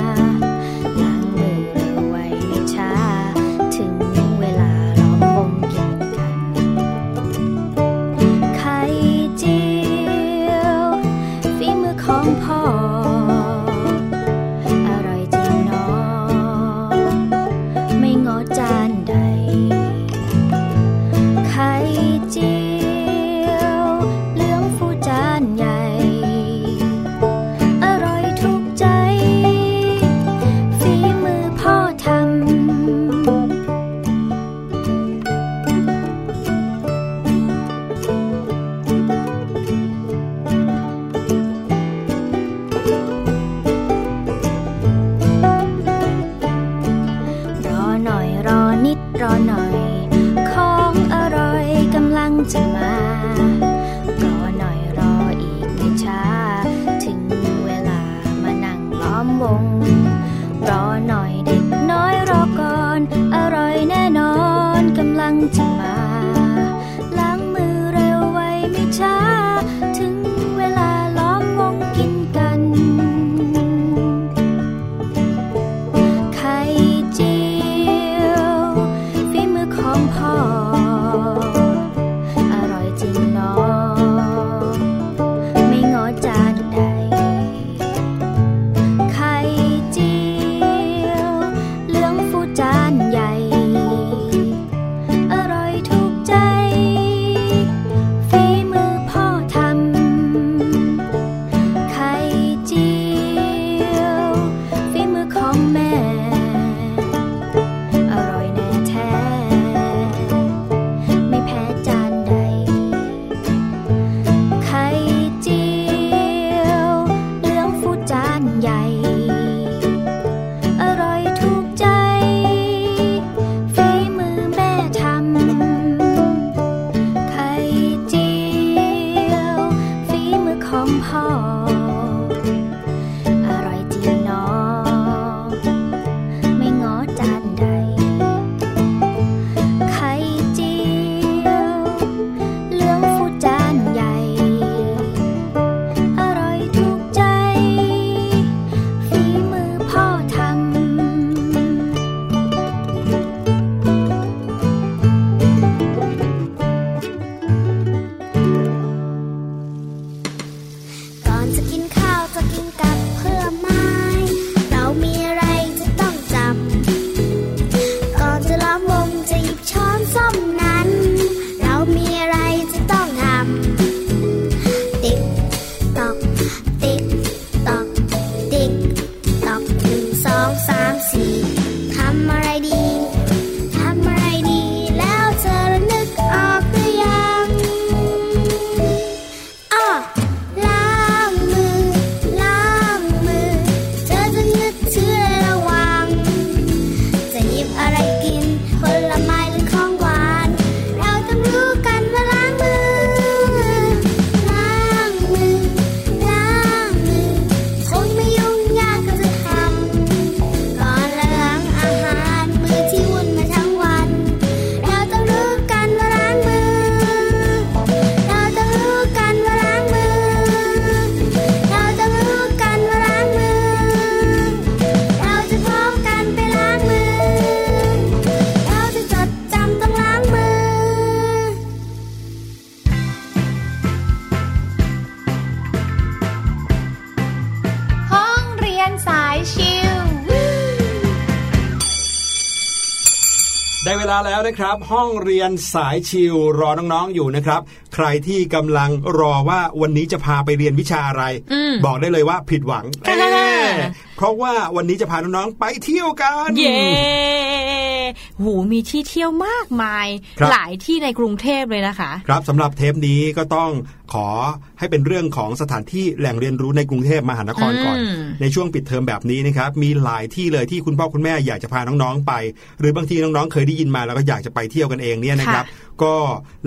นะ
ครับ ห้องเรียนสายชิวรอน้องๆอยู่นะครับ ใครที่กำลังรอว่าวันนี้จะพาไปเรียนวิชาอะไร
อืม
บอกได้เลยว่าผิดหวัง
ค่ะ
เอ้เพราะว่าวันนี้จะพาน้องๆไปเที่ยวกัน
เย้ หูมีที่เที่ยวมากมาย
ครับ
หลายที่ในกรุงเทพเลยนะคะ
ครับสำหรับเทปนี้ก็ต้องขอให้เป็นเรื่องของสถานที่แหล่งเรียนรู้ในกรุงเทพมหานครก่อน
อืม
ในช่วงปิดเทอมแบบนี้นะครับมีหลายที่เลยที่คุณพ่อคุณแม่อยากจะพาน้องๆไป หรือบางทีน้องๆเคยได้ยินมาแล้วก็อยากจะไปเที่ยวกันเองเนี่ยนะครับ ก็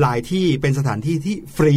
หลายที่เป็นสถานที่ที่ฟรี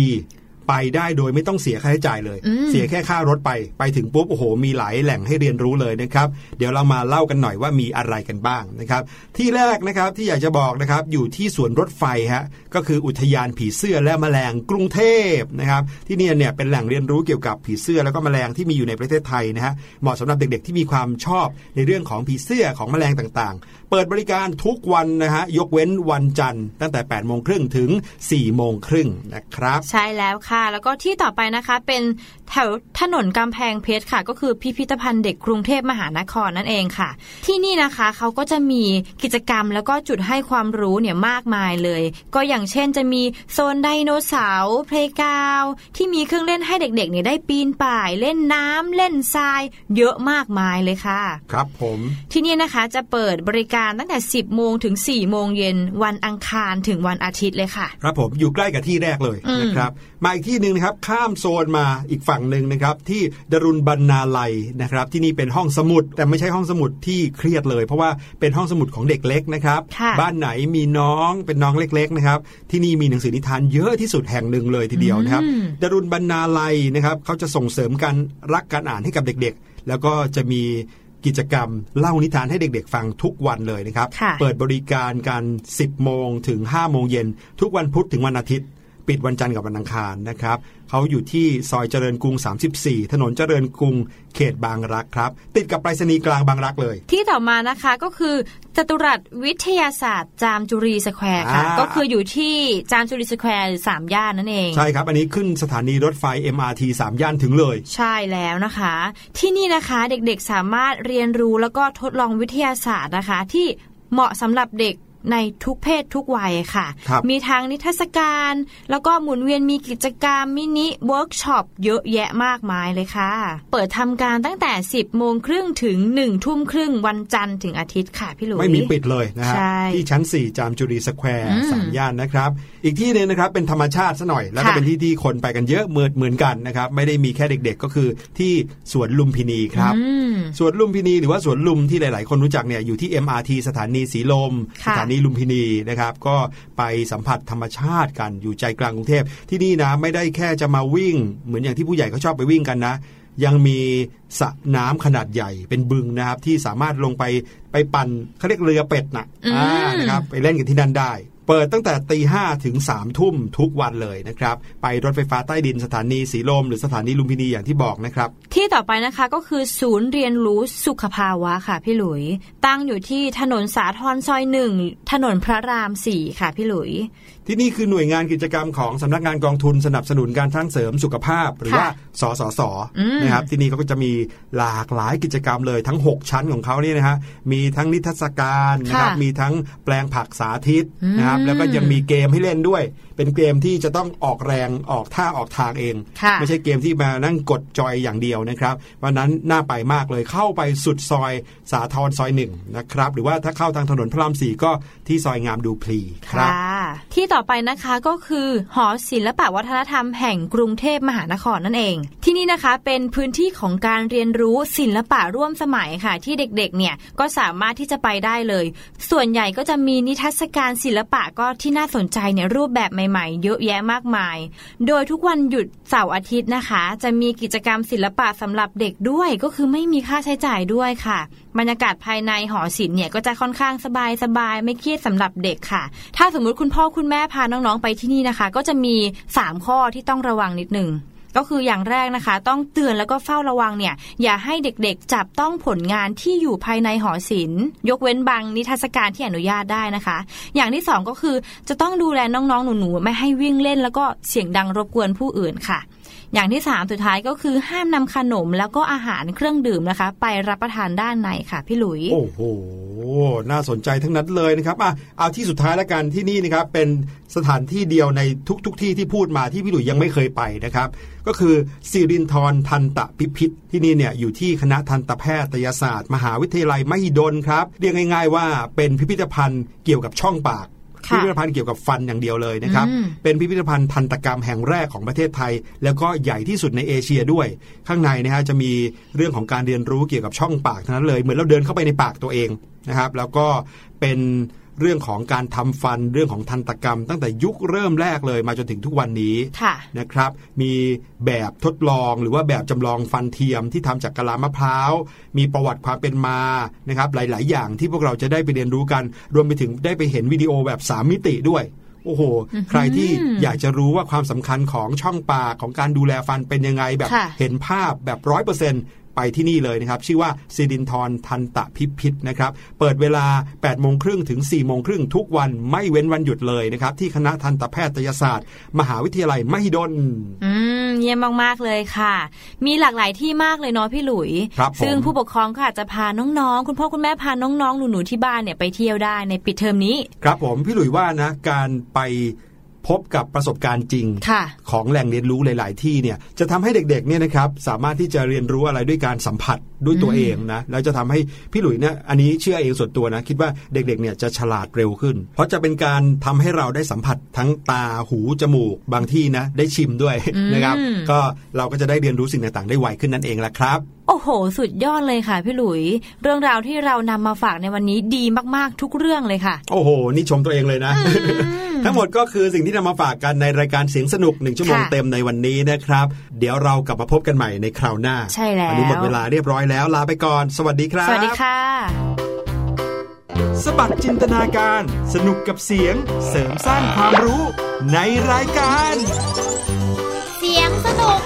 ไปได้โดยไม่ต้องเสียค่าใช้จ่ายเลย
อืม
เสียแค่ค่ารถไป ไปถึงปุ๊บโอ้โห มีหลายแหล่งให้เรียนรู้เลยนะครับ เดี๋ยวเรามาเล่ากันหน่อยว่ามีอะไรกันบ้างนะครับ ที่แรกนะครับที่อยากจะบอกนะครับอยู่ที่สวนรถไฟฮะก็คืออุทยานผีเสื้อและแมลงกรุงเทพนะครับ ที่เนี่ยเนี่ยเป็นแหล่งเรียนรู้เกี่ยวกับผีเสื้อแล้วก็แมลงที่มีอยู่ในประเทศไทยนะฮะเหมาะสำหรับเด็กๆ ที่มีความชอบในเรื่องของผีเสื้อของแมลงต่างๆ เปิดบริการทุกวันนะฮะยกเว้นวันจันทร์ตั้งแต่8โมงครึ่งถึง4โมงครึ่งนะครับ
ใช่แล้วค่ะแล้วก็ที่ต่อไปนะคะเป็นแถวถนนกำแพงเพชรค่ะ ก็คือพิพิธภัณฑ์เด็กกรุงเทพมหานครนั่นเองค่ะ ที่นี่นะคะเขาก็จะมีกิจกรรมแล้วก็จุดให้ความรู้เนี่ยมากมายเลย ก็อย่างเช่นจะมีโซนไดโนเสาร์เพลงกาวที่มีเครื่องเล่นให้เด็กๆเนี่ยได้ปีนป่าย เล่นน้ำเล่นทราย เยอะมากมายเลยค่ะ
ครับผม
ที่นี่นะคะจะเปิดบริการตั้งแต่ 10 โมงถึง 4 โมงเย็นวันอังคารถึงวันอาทิตย์เลยค่ะ
ครับผมอยู่ใกล้กับที่แรกเลย
อืม
นะครับ มาอีกที่หนึ่งนะครับข้ามโซนมาอีกฝั่งหนึ่งนะครับที่ดรุณบรรณาลัยนะครับ ที่นี่เป็นห้องสมุดแต่ไม่ใช่ห้องสมุดที่เครียดเลย เพราะว่าเป็นห้องสมุดของเด็กเล็กนะครับ
ค่ะ
บ้านไหนมีน้องเป็นน้องเล็กๆนะครับ ที่นี่มีหนังสือนิทานเยอะที่สุดแห่งหนึ่งเลยทีเดียวนะครับ
อืม
ดรุณบรรณาลัยนะครับเขาจะส่งเสริมการรักการอ่านให้กับเด็กๆ แล้วก็จะมีกิจกรรมเล่านิทานให้เด็กๆ ฟังทุกวันเลยนะครับ
ค่ะ
เปิดบริการกัน10 โมงถึง 5 โมงเย็น ทุกวันพุธถึงวันอาทิตย์ ปิดวันจันทร์กับวันอังคารนะครับเขาอยู่ที่ซอยเจริญกรุง 34 ถนนเจริญกรุง เขตบางรักครับ ติดกับไปรษณีย์กลางบางรักเลย
ที่ต่อมานะคะก็คือจตุรัสวิทยาศาสตร์จามจุรีสแควร์ค่ะ
อ่า
ก็คืออยู่ที่จามจุรีสแควร์หรือสามย่านนั่นเอง
ใช่ครับ อันนี้ขึ้นสถานีรถไฟ MRT 3 ย่านถึงเลย
ใช่แล้วนะคะ ที่นี่นะคะเด็กๆสามารถเรียนรู้แล้วก็ทดลองวิทยาศาสตร์นะคะ ที่เหมาะสำหรับเด็ก ในทุกเพศทุกวัยค่ะ
ครับ
มีทั้งนิทรรศการ แล้วก็หมุนเวียนมีกิจกรรม mini workshop เยอะแยะมากมายเลยค่ะ เปิดทำการตั้งแต่ 10 โมงครึ่งถึง 1 ทุ่มครึ่งวันจันทร์ถึงอาทิตย์ค่ะพี่หลุย
ไม่มีปิดเลยนะฮะ
ใช่
ที่ชั้น 4 จามจุรีสแควร์
อืม
สามย่านนะครับ อีกที่หนึงนะครับเป็นธรรมชาติซะหน่อย แล้วก็
ค่ะ
เป็นที่ที่คนไปกันเยอะเหมือนเหมือนกันนะครับ ไม่ได้มีแค่เด็ก ๆ ก็คือที่สวนลุมพินีครับ
อืม
สวนลุมพินีหรือว่าสวนลุมที่หลาย ๆ คนรู้จักเนี่ยอยู่ที่ MRT สถานีสีลม
ค่ะ
สถานีลุมพินีนะครับ ก็ไปสัมผัสธรรมชาติกันอยู่ใจกลางกรุงเทพที่นี่นะไม่ได้แค่จะมาวิ่ง เหมือนอย่างที่ผู้ใหญ่เขาชอบไปวิ่งกันนะยังมีสระน้ำขนาดใหญ่เป็นบึงนะครับ ที่สามารถลงไปไปปั่นเขาเรียกเรือเป็ดนะ
อืม
อ่านะครับไปเล่นกันที่นั่นได้ เปิดตั้งแต่ตีห้าถึงสามทุ่มทุกวันเลยนะครับ ไปรถไฟฟ้าใต้ดินสถานีสีลม หรือสถานีลุมพินีอย่างที่บอกนะครับ
ที่ต่อไปนะคะก็คือศูนย์เรียนรู้สุขภาวะค่ะพี่หลุย ตั้งอยู่ที่ถนนสาทรซอยหนึ่งถนนพระรามสี่ค่ะพี่หลุย
ที่นี่คือหน่วยงานกิจกรรมของสำนักงานกองทุนสนับสนุนการสร้างเสริมสุขภาพ หรือว่าสสส
อืม
นะครับ ที่นี่เขาก็จะมีหลากหลายกิจกรรมเลยทั้ง 6 ชั้นของเขาเนี่ยนะฮะมีทั้งนิทรรศการนะครับ
ค่ะ
มีทั้งแปลงผักสาธิตนะครับ
อืม
แล้วก็ยังมีเกมให้เล่นด้วย เป็นเกมที่จะต้องออกแรงออกท่าออกทางเอง
ค่ะ
ไม่ใช่เกมที่มานั่งกดจอยอย่างเดียวนะครับวันนั้นน่าไปมากเลยเข้าไปสุดซอยสาทรซอยหนึ่งนะครับหรือว่าถ้าเข้าทางถนนพระรามสี่ก็ที่ซอยงามดูพลีครับ
ค่ะ ที่ต่อไปนะคะก็คือหอศิลปวัฒนธรรมแห่งกรุงเทพมหานครนั่นเอง ที่นี่นะคะเป็นพื้นที่ของการเรียนรู้ศิลปะร่วมสมัยค่ะ ที่เด็กๆเนี่ยก็สามารถที่จะไปได้เลย ส่วนใหญ่ก็จะมีนิทรรศการศิลปะก็ที่น่าสนใจเนี่ยรูปแบบใหม่ๆ เยอะแยะมากมาย โดยทุกวันหยุดเสาร์อาทิตย์นะคะ จะมีกิจกรรมศิลปะสำหรับเด็กด้วยก็คือไม่มีค่าใช้จ่ายด้วยค่ะ บรรยากาศภายในหอศิลป์เนี่ยก็จะค่อนข้างสบายสบายไม่เครียดสำหรับเด็กค่ะ ถ้าสมมุติคุณพ่อคุณแม่พาน้องๆไปที่นี่นะคะ ก็จะมี 3 ข้อที่ต้องระวังนิดหนึ่งก็คืออย่างแรกนะคะ ต้องเตือนแล้วก็เฝ้าระวังเนี่ย อย่าให้เด็กๆ จับต้องผลงานที่อยู่ภายในหอศิลป์ยกเว้นบางนิทรรศการที่อนุญาตได้นะคะ อย่างที่สองก็คือจะต้องดูแลน้องๆ หนูๆ ไม่ให้วิ่งเล่น แล้วก็เสียงดังรบกวนผู้อื่นค่ะ อย่างที่สามสุดท้ายก็คือห้ามนำขนมแล้วก็อาหารเครื่องดื่มนะคะ ไปรับประทานด้านในค่ะพี่หลุย
โอ้โห น่าสนใจทั้งนั้นเลยนะครับอะเอาที่สุดท้ายแล้วกันที่นี่นะครับเป็นสถานที่เดียวในทุกๆทที่ที่พูดมาที่พี่หลุยยังไม่เคยไปนะครับ ก็คือสิรินทรทันตะพิพิธที่นี่เนี่ยอยู่ที่คณะทันตแพทยศาสตร์ มหาวิทยาลัยมหิดลครับเรียกง่าย ๆ ว่าเป็นพิพิธภัณฑ์เกี่ยวกับช่องปาก พิพิธภัณฑ์เกี่ยวกับฟันอย่างเดียวเลยนะครับ
อืม
เป็นพิพิธภัณฑ์ทันตกรรมแห่งแรกของประเทศไทย แล้วก็ใหญ่ที่สุดในเอเชียด้วย ข้างในนะฮะจะมีเรื่องของการเรียนรู้เกี่ยวกับช่องปากทั้งนั้นเลย เหมือนเราเดินเข้าไปในปากตัวเองนะครับ แล้วก็เป็น เรื่องของการทำฟันเรื่องของทันตกรรม ตั้งแต่ยุคเริ่มแรกเลยมาจนถึงทุกวันนี้
ค่ะ
นะครับ มีแบบทดลองหรือว่าแบบจำลองฟันเทียมที่ทำจากกะลามะพร้าว มีประวัติความเป็นมานะครับ หลาย ๆ อย่างที่พวกเราจะได้ไปเรียนรู้กัน รวมไปถึงได้ไปเห็นวิดีโอแบบ3มิติด้วยโอ้โห ใครที่อยากจะรู้ว่าความสำคัญของช่องปากของการดูแลฟันเป็นยังไงแบบ
ค่ะ
เห็นภาพแบบร้อยเปอร์เซ็นต์ ไปที่นี่เลยนะครับ ชื่อว่าซิดินทรทันตะพิพิธนะครับ เปิดเวลา8โมงครึ่งถึง4โมงครึ่งทุกวันไม่เว้นวันหยุดเลยนะครับ ที่คณะทันตแพทยศาสตร์ มหาวิทยาลัยมหิดล
อืมเยี่ยมมากๆเลยค่ะ มีหลากหลายที่มากเลยเนาะพี่หลุย
ครับผม
ซึ่งผู้ปกครองก็อาจจะพาน้องๆ คุณพ่อคุณแม่พาน้องๆหนูๆที่บ้านเนี่ยไปเที่ยวได้ในปิดเทอมนี้
ครับผมพี่หลุยว่านะการไป พบกับประสบการณ์จริง
ค่ะ
ของแหล่งเรียนรู้หลาย ๆ ที่เนี่ยจะทำให้เด็ก ๆ เนี่ยนะครับสามารถที่จะเรียนรู้อะไรด้วยการสัมผัสด้วยตัวเองนะแล้วจะทำให้พี่หลุยเนี่ยอันนี้เชื่อเองส่วนตัวนะ คิดว่าเด็ก ๆ เนี่ยจะฉลาดเร็วขึ้น เพราะจะเป็นการทำให้เราได้สัมผัสทั้งตาหูจมูกบางที่นะได้ชิมด้วย
อืม
นะครับ ก็เราก็จะได้เรียนรู้สิ่งต่าง ๆ ได้ไวขึ้นนั่นเองแหละครับ
โอ้โห สุดยอดเลยค่ะพี่หลุย เรื่องราวที่เรานำมาฝากในวันนี้ดีมากๆทุกเรื่องเลยค่ะ
โอ้โห นี่ชมตัวเองเลยนะ ทั้งหมดก็คือสิ่งที่นำมาฝากกันในรายการเสียงสนุกหนึ่งชั่วโมง
ค่ะ
เต็มในวันนี้นะครับ เดี๋ยวเรากลับมาพบกันใหม่ในคราวหน้า
ใช่แล้ว
นนี้หมดเวลาเรียบร้อยแล้วลาไปก่อน สวัสดีครับ
สวัสดีค่ะ
สบัดจินตนาการ สนุกกับเสียงเสริมสร้างความรู้ในรายการ
เสียงสนุก